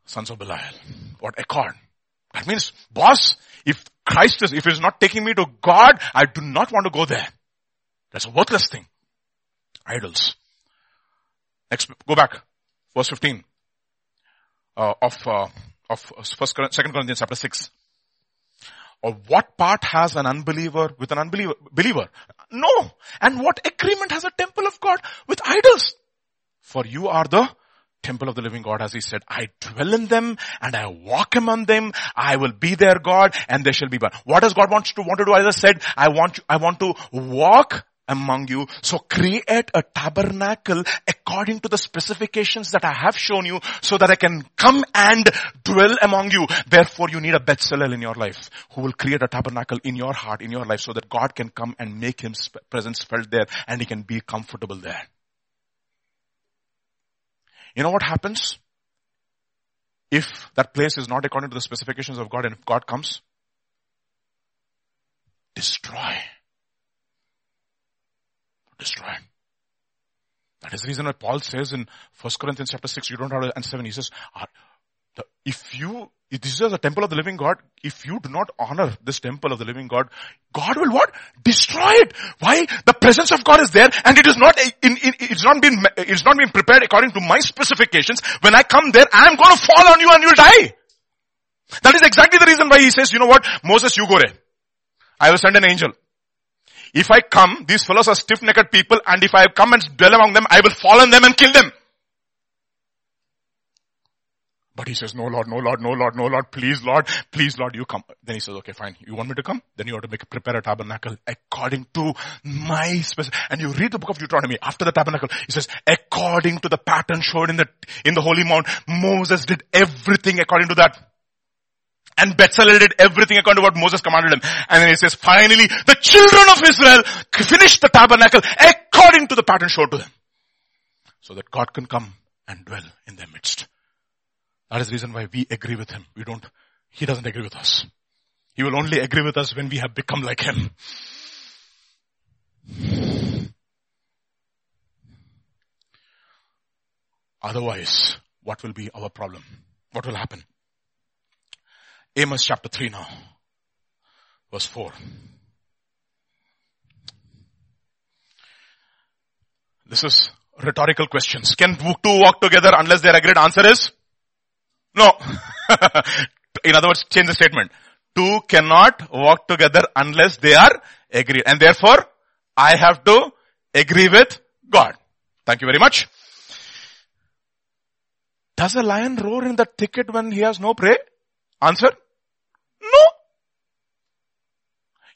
Sons of Belial. What accord? That means, boss, if Christ is, if he's not taking me to God, I do not want to go there. That's a worthless thing. Idols. Next, go back. Verse 15. Uh, of uh, of uh, first, second Corinthians chapter 6. Or what part has an unbeliever with an unbeliever, believer? No. And what agreement has a temple of God with idols? For you are the temple of the living God as he said, I dwell in them and I walk among them. I will be their God and they shall be born. What does God want to, want to do? As I said, I want, I want to walk among you. So create a tabernacle according to the specifications that I have shown you so that I can come and dwell among you. Therefore you need a Bezalel in your life who will create a tabernacle in your heart, in your life so that God can come and make his presence felt there and he can be comfortable there. You know what happens? If that place is not according to the specifications of God and if God comes, destroy destroyed. That is the reason why Paul says in 1 Corinthians chapter 6, you don't have and 7, he says, ah, if you, if this is a temple of the living God, if you do not honor this temple of the living God, God will what? Destroy it. Why? The presence of God is there and it is not, in, in, it's not been, it's not been prepared according to my specifications. When I come there, I am going to fall on you and you'll die. That is exactly the reason why he says, you know what? Moses, you go there. I will send an angel. If I come, these fellows are stiff-necked people and if I come and dwell among them, I will fall on them and kill them. But he says, no Lord, no Lord, no Lord, no Lord, please Lord, please Lord, you come. Then he says, okay fine, you want me to come? Then you have to make, prepare a tabernacle according to my specific, and you read the book of Deuteronomy after the tabernacle, he says, according to the pattern shown in the, in the holy mount, Moses did everything according to that. And Bezalel did everything according to what Moses commanded him. And then he says, finally, the children of Israel finished the tabernacle according to the pattern showed to them. So that God can come and dwell in their midst. That is the reason why we agree with him. We don't, he doesn't agree with us. He will only agree with us when we have become like him. Otherwise, what will be our problem? What will happen? Amos chapter 3 now. Verse 4. This is rhetorical questions. Can two walk together unless they're agreed? Answer is No. In other words, change the statement. Two cannot walk together unless they are agreed. And therefore, I have to agree with God. Thank you very much. Does a lion roar in the thicket when he has no prey? Answer? No.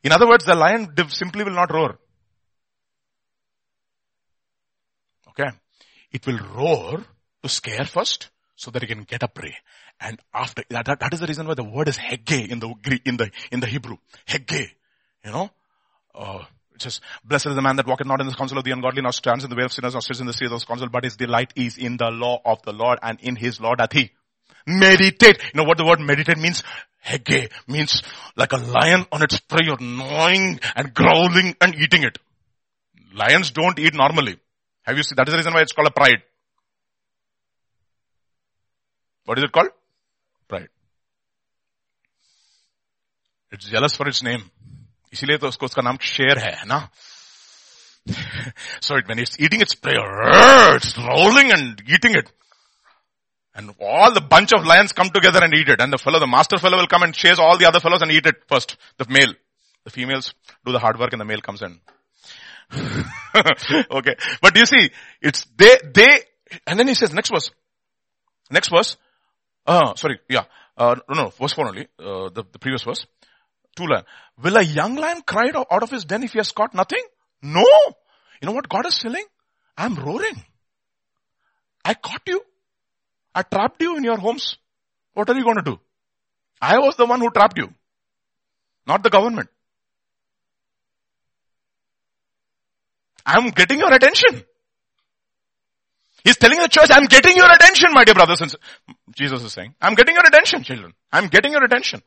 In other words, the lion simply will not roar. Okay. It will roar to scare first so that it can get a prey. And after that, that, that is the reason why the word is hege in the in the in the Hebrew. Hege, you know, uh, it says, blessed is the man that walketh not in the counsel of the ungodly, nor stands in the way of sinners, nor sits in the seat of those counsel, but his delight is in the law of the Lord, and in his law doth he meditate. You know what the word meditate means? Hege means like a lion on its prey, you're gnawing and growling and eating it. Lions don't eat normally. Have you seen? That is the reason why it's called a pride. What is it called? Pride. It's jealous for its name. इसीलिए तो उसको उसका नाम शेर है ना so it, when it's eating its prey, it's rolling and eating it. And all the bunch of lions come together and eat it. And the fellow, the master fellow will come and chase all the other fellows and eat it first. The male. The females do the hard work and the male comes in. okay. But you see, it's they, they, and then he says, next verse. Next verse. Uh, sorry, yeah. Uh, no, no, verse 4 only, uh, the, the previous verse. Two lion. Will a young lion cry out of his den if he has caught nothing? No. You know what God is saying? I'm roaring. I caught you. I trapped you in your homes. What are you going to do? I was the one who trapped you. Not the government. I'm getting your attention. He's telling the church, I'm getting your attention, my dear brothers and sisters. Jesus is saying, I'm getting your attention, children. I'm getting your attention.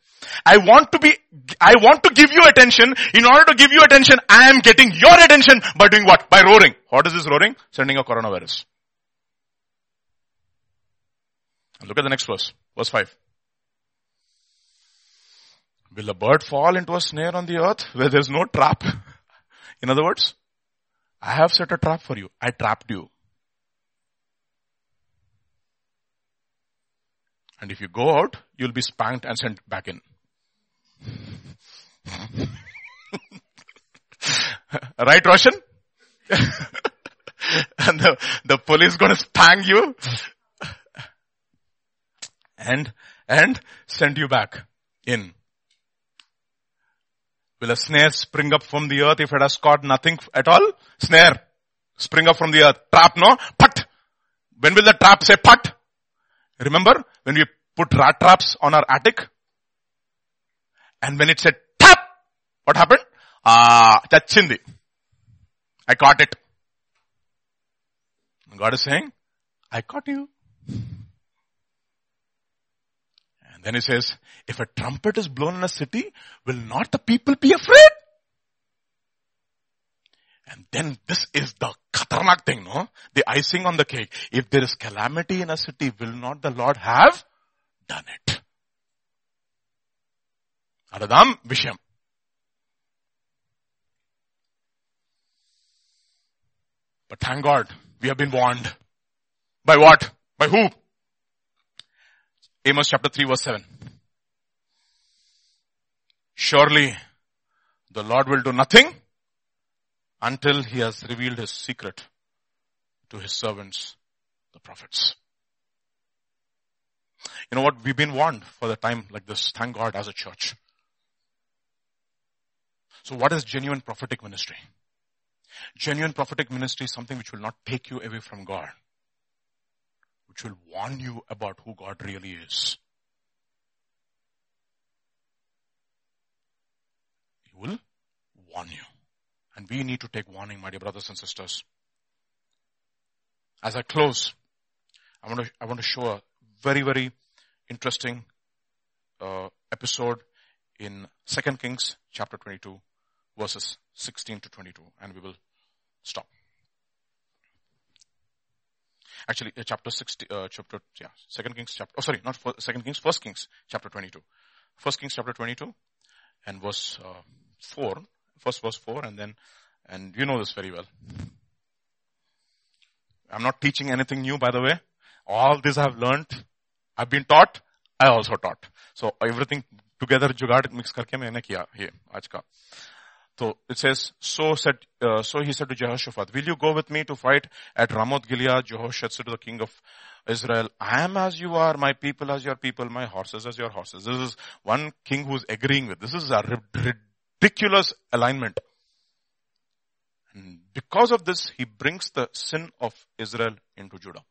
I want to be, I want to give you attention. In order to give you attention, I am getting your attention by doing what? By roaring. What is this roaring? Sending a coronavirus. Look at the next verse. Verse 5. Will a bird fall into a snare on the earth where there's no trap? In other words, I have set a trap for you. I trapped you. And if you go out, you'll be spanked and sent back in. right, Roshan? and the, the police gonna spank you and, and send you back in. Will a snare spring up from the earth if it has caught nothing at all? Snare. Spring up from the earth. Trap, no? Put. When will the trap say put? Remember when we put rat traps on our attic? And when it said tap, what happened? Ah, chachindi. I caught it. God is saying, I caught you. And then he says, if a trumpet is blown in a city, will not the people be afraid? And then this is the khatarnak thing, no? The icing on the cake. If there is calamity in a city, will not the Lord have done it? Adadam Visham. But thank God, we have been warned. By what? By who? Amos chapter 3 verse 7. Surely the Lord will do nothing until he has revealed his secret to his servants, the prophets. You know what? We've been warned for the time like this. Thank God as a church. So what is genuine prophetic ministry? Genuine prophetic ministry is something which will not take you away from God, which will warn you about who God really is. He will warn you. And we need to take warning, my dear brothers and sisters. As I close, I want to, I want to show a very, very interesting uh, episode in 2 Kings chapter 22 verses 16 to 22 and we will stop. Actually, uh, chapter 60, uh, chapter, yeah, 2 Kings chapter, oh sorry, not 2 Kings, 1 Kings chapter 22. 1 Kings chapter 22 and verse uh, 4 First verse 4 and then, and you know this very well. I'm not teaching anything new by the way. All this I've learned I've been taught, I also taught. So everything together जुगाड़ mix करके मैंने किया ये आज का. So it says, so said, uh, so he said to Jehoshaphat, will you go with me to fight at Ramoth Gilead? Jehoshaphat said to the king of Israel, I am as you are, my people as your people, my horses as your horses. This is one king who's agreeing with. This is a ridiculous alignment. And because of this, he brings the sin of Israel into Judah.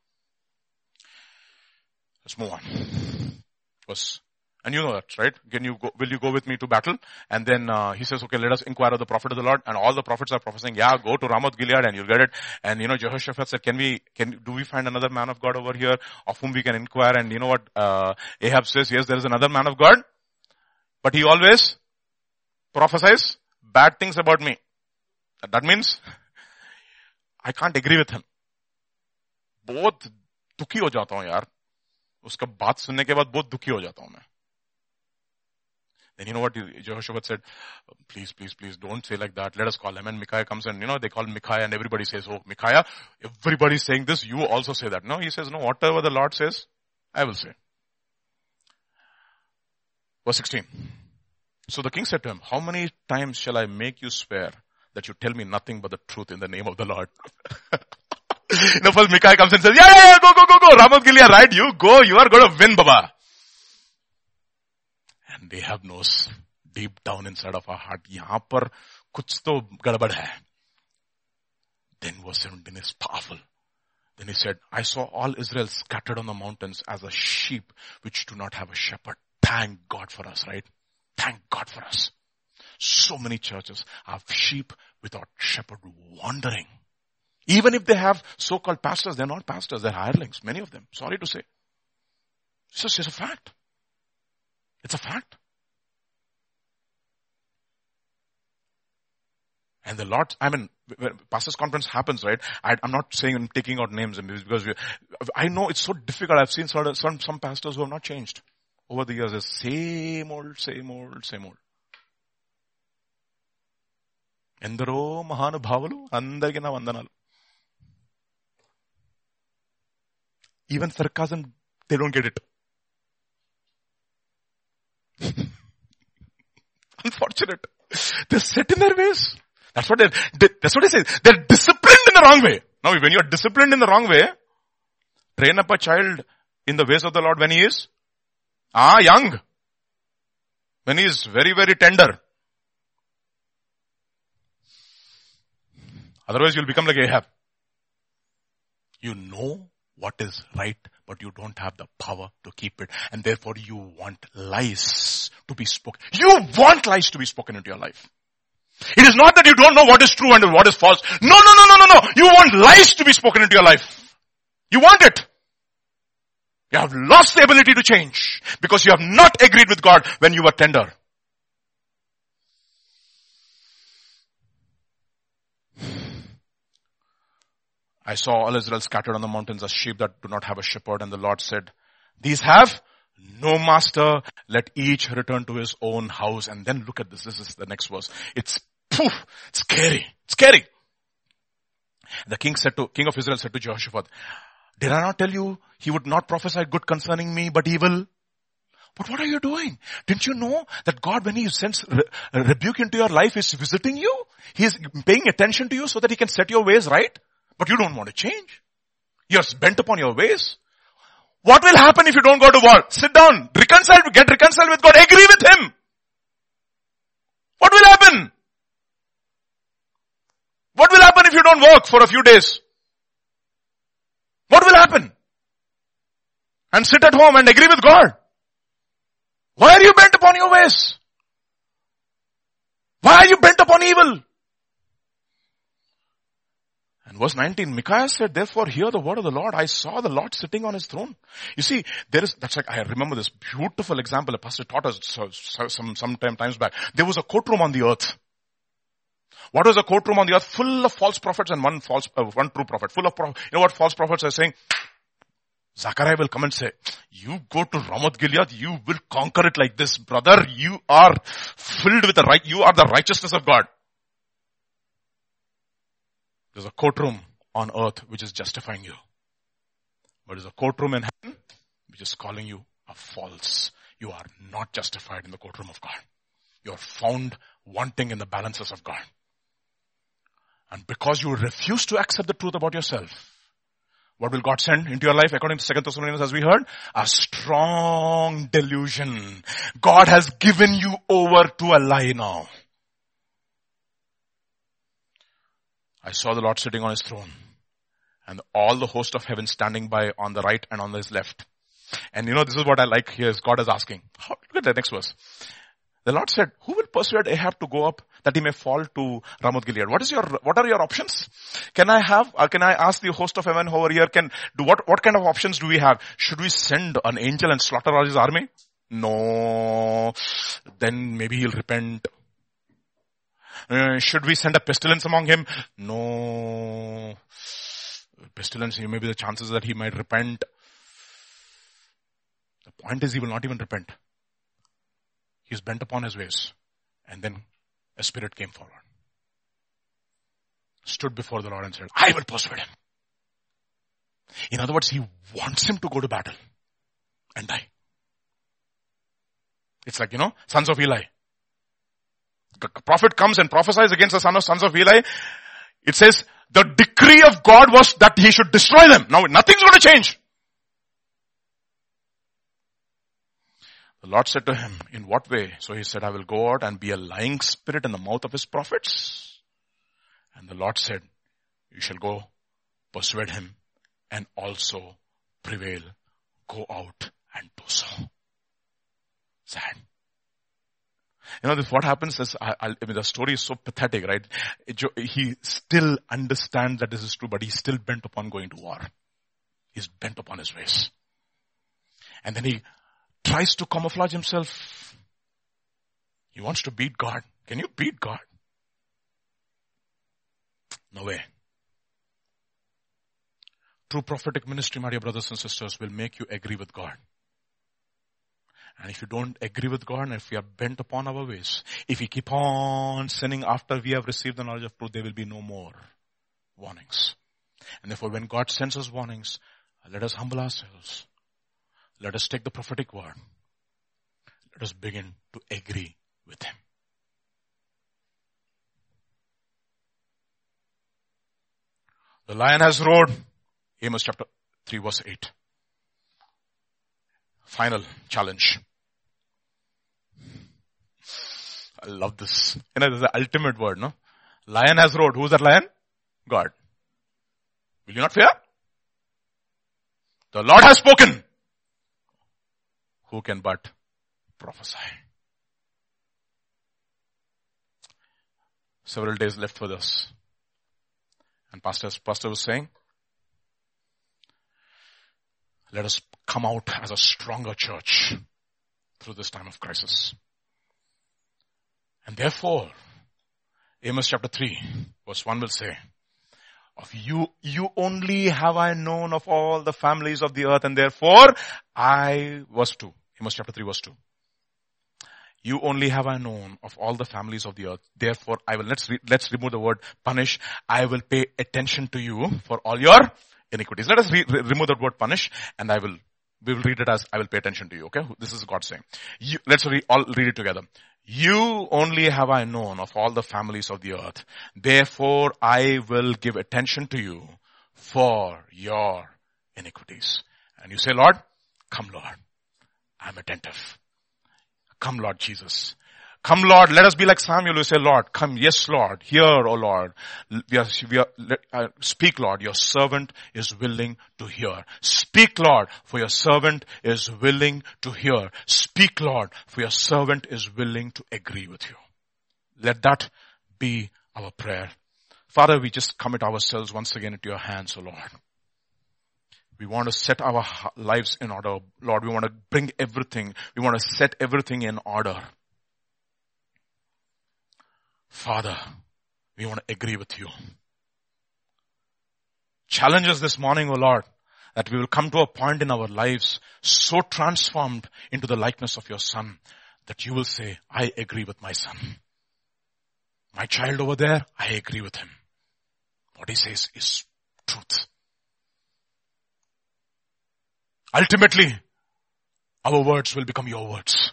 Let's move on. Verse and you know that, right? Can you go, will you go with me to battle? And then uh, he says, okay, let us inquire of the prophet of the Lord. And all the prophets are prophesying, yeah, go to Ramoth Gilead and you'll get it. And you know, Jehoshaphat said, can we, can, do we find another man of God over here of whom we can inquire? And you know what, uh, Ahab says, yes, there is another man of God. But he always prophesies bad things about me. That means, I can't agree with him. बहुत दुखी हो जाता हूं यार उसका बात सुनने के बाद बहुत दुखी हो जाता हूं मैं then you know what Jehoshaphat said? Please, please, please don't say like that. Let us call him. And Micaiah comes and you know, they call Micaiah and everybody says, oh, Micaiah, everybody's saying this. You also say that. No, he says, no, whatever the Lord says, I will say. Verse 16. So the king said to him, how many times shall I make you swear that you tell me nothing but the truth in the name of the Lord? know, first Micaiah comes and says, yeah, yeah, yeah, go, go, go, go. Ramoth Gilead, right? You go. You are going to win, Baba. And they have knows deep down inside of our heart, यहाँ पर कुछ तो गड़बड़ है. Then verse 17 is powerful. Then he said, I saw all Israel scattered on the mountains as a sheep which do not have a shepherd. Thank God for us, right? Thank God for us. So many churches have sheep without shepherd wandering. Even if they have so-called pastors, they're not pastors, they're hirelings, many of them. Sorry to say. It's just it's a fact. It's a fact. And the Lord, I mean, when pastors conference happens, right? I, am not saying I'm taking out names because we, I know it's so difficult. I've seen some, some, some pastors who have not changed over the years. The same old, same old, same old. ఎందరో మహానుభావులు అందరికీ నా వందనాలు even sarcasm they don't get it Unfortunate. They're set in their ways. That's what they're, that's what he says. They're disciplined in the wrong way. Now when you are disciplined in the wrong way, train up a child in the ways of the Lord when he is, ah, young. When he is very, very tender. Otherwise you'll become like Ahab. You know what is right, but you don't have the power to keep it. And therefore you want lies to be spoken. You want lies to be spoken into your life. It is not that you don't know what is true and what is false. No, no, no, no, no, no. You want lies to be spoken into your life. You want it. You have lost the ability to change because you have not agreed with God when you were tender. I saw all Israel scattered on the mountains as sheep that do not have a shepherd and the Lord said, these have no master, let each return to his own house. And then look at this, this is the next verse. It's poof, scary, scary. The king said to, king of Israel said to Jehoshaphat, did I not tell you he would not prophesy good concerning me but evil? But what are you doing? Didn't you know that God, when He sends re- rebuke into your life, is visiting you? He is paying attention to you so that He can set your ways right? But you don't want to change. You're bent upon your ways. What will happen if you don't go to war? Sit down, reconcile, get reconciled with God, agree with Him. What will happen? What will happen if you don't work for a few days? What will happen? And sit at home and agree with God. Why are you bent upon your ways? Why are you bent upon evil? Verse 19, Micaiah said, therefore hear the word of the Lord. I saw the Lord sitting on his throne. You see, there is, that's like, I remember this beautiful example a pastor taught us some, some time, times back. There was a courtroom on the earth. What was a courtroom on the earth? Full of false prophets and one false, uh, one true prophet. Full of, you know what false prophets are saying? Zachariah will come and say, you go to Ramoth Gilead, you will conquer it like this, brother. You are filled with the right, you are the righteousness of God. There's a courtroom on earth which is justifying you. But there's a courtroom in heaven which is calling you a false. You are not justified in the courtroom of God. You are found wanting in the balances of God. And because you refuse to accept the truth about yourself, what will God send into your life according to 2 Thessalonians as we heard? A strong delusion. God has given you over to a lie now. I saw the Lord sitting on his throne and all the host of heaven standing by on the right and on his left. And you know, this is what I like here is God is asking. How, look at the next verse. The Lord said, who will persuade Ahab to go up that he may fall to Ramoth Gilead? What is your, what are your options? Can I have, uh, can I ask the host of heaven over here, can, do what, what kind of options do we have? Should we send an angel and slaughter all his army? No. Then maybe he'll repent. Uh, should we send a pestilence among him? No. Pestilence, maybe the chances that he might repent. The point is he will not even repent. He's bent upon his ways. And then a spirit came forward. Stood before the Lord and said, I will persuade him. In other words, he wants him to go to battle and die. It's like, you know, sons of Eli. The prophet comes and prophesies against the son of sons of Eli. It says, the decree of God was that he should destroy them. Now nothing's going to change. The Lord said to him, in what way? So he said, I will go out and be a lying spirit in the mouth of his prophets. And the Lord said, you shall go persuade him and also prevail. Go out and do so. Sad. You know, this, what happens is, I, I, mean, the story is so pathetic, right? He still understands that this is true, but he's still bent upon going to war. He's bent upon his ways. And then he tries to camouflage himself. He wants to beat God. Can you beat God? No way. True prophetic ministry, my dear brothers and sisters, will make you agree with God. And if you don't agree with God and if we are bent upon our ways, if we keep on sinning after we have received the knowledge of truth, there will be no more warnings. And therefore when God sends us warnings, let us humble ourselves. Let us take the prophetic word. Let us begin to agree with Him. The lion has roared. Amos chapter 3 verse 8. Final challenge. I love this. You know, this is the ultimate word, no? Lion has roared. Who's that lion? God. Will you not fear? The Lord has spoken. Who can but prophesy? Several days left for this. And pastor, pastor was saying, let us come out as a stronger church through this time of crisis. And therefore, Amos chapter 3 verse 1 will say, of you, you only have I known of all the families of the earth and therefore I, verse 2, Amos chapter 3 verse 2. You only have I known of all the families of the earth. Therefore I will, let's, re, let's remove the word punish. I will pay attention to you for all your iniquities. Let us re, re, remove that word punish and I will, we will read it as I will pay attention to you. Okay. This is God saying. You, let's re, all read it together. You only have I known of all the families of the earth. Therefore I will give attention to you for your iniquities. And you say, Lord, come Lord. I'm attentive. Come Lord Jesus. Come Lord, let us be like Samuel who say, Lord, come, yes Lord, hear, O Lord. We are, we are, uh, speak Lord, your servant is willing to hear. Speak Lord, for your servant is willing to hear. Speak Lord, for your servant is willing to agree with you. Let that be our prayer. Father, we just commit ourselves once again into your hands, O Lord. We want to set our lives in order. Lord, we want to bring everything. We want to set everything in order. Father, we want to agree with you. Challenge us this morning, O Lord, that we will come to a point in our lives so transformed into the likeness of your son that you will say, I agree with my son. My child over there, I agree with him. What he says is truth. Ultimately, our words will become your words.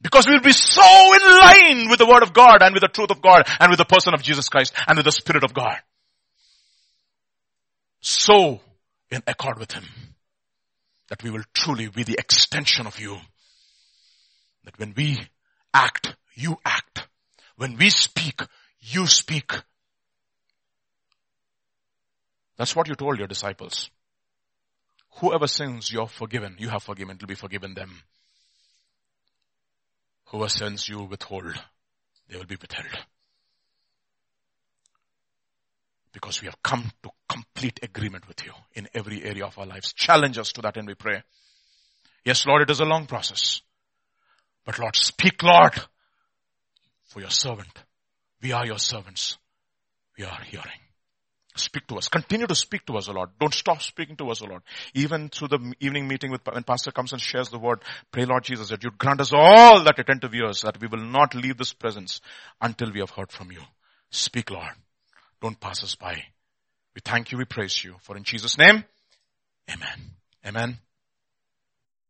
Because we'll be so in line with the word of God and with the truth of God and with the person of Jesus Christ and with the spirit of God. So in accord with him that we will truly be the extension of you. That when we act, you act. When we speak, you speak. That's what you told your disciples. Whoever sins, you're forgiven. You have forgiven. It will be forgiven them. Whoever sins you withhold, they will be withheld. Because we have come to complete agreement with you in every area of our lives. Challenge us to that and we pray. Yes, Lord, it is a long process. But Lord, speak, Lord, for your servant. We are your servants. We are hearing. Speak to us. Continue to speak to us, O Lord. Don't stop speaking to us, O Lord. Even through the evening meeting with, when pastor comes and shares the word, pray Lord Jesus that you grant us all that attentive ears, that we will not leave this presence until we have heard from you. Speak, Lord. Don't pass us by. We thank you, we praise you. For in Jesus' name, Amen. Amen.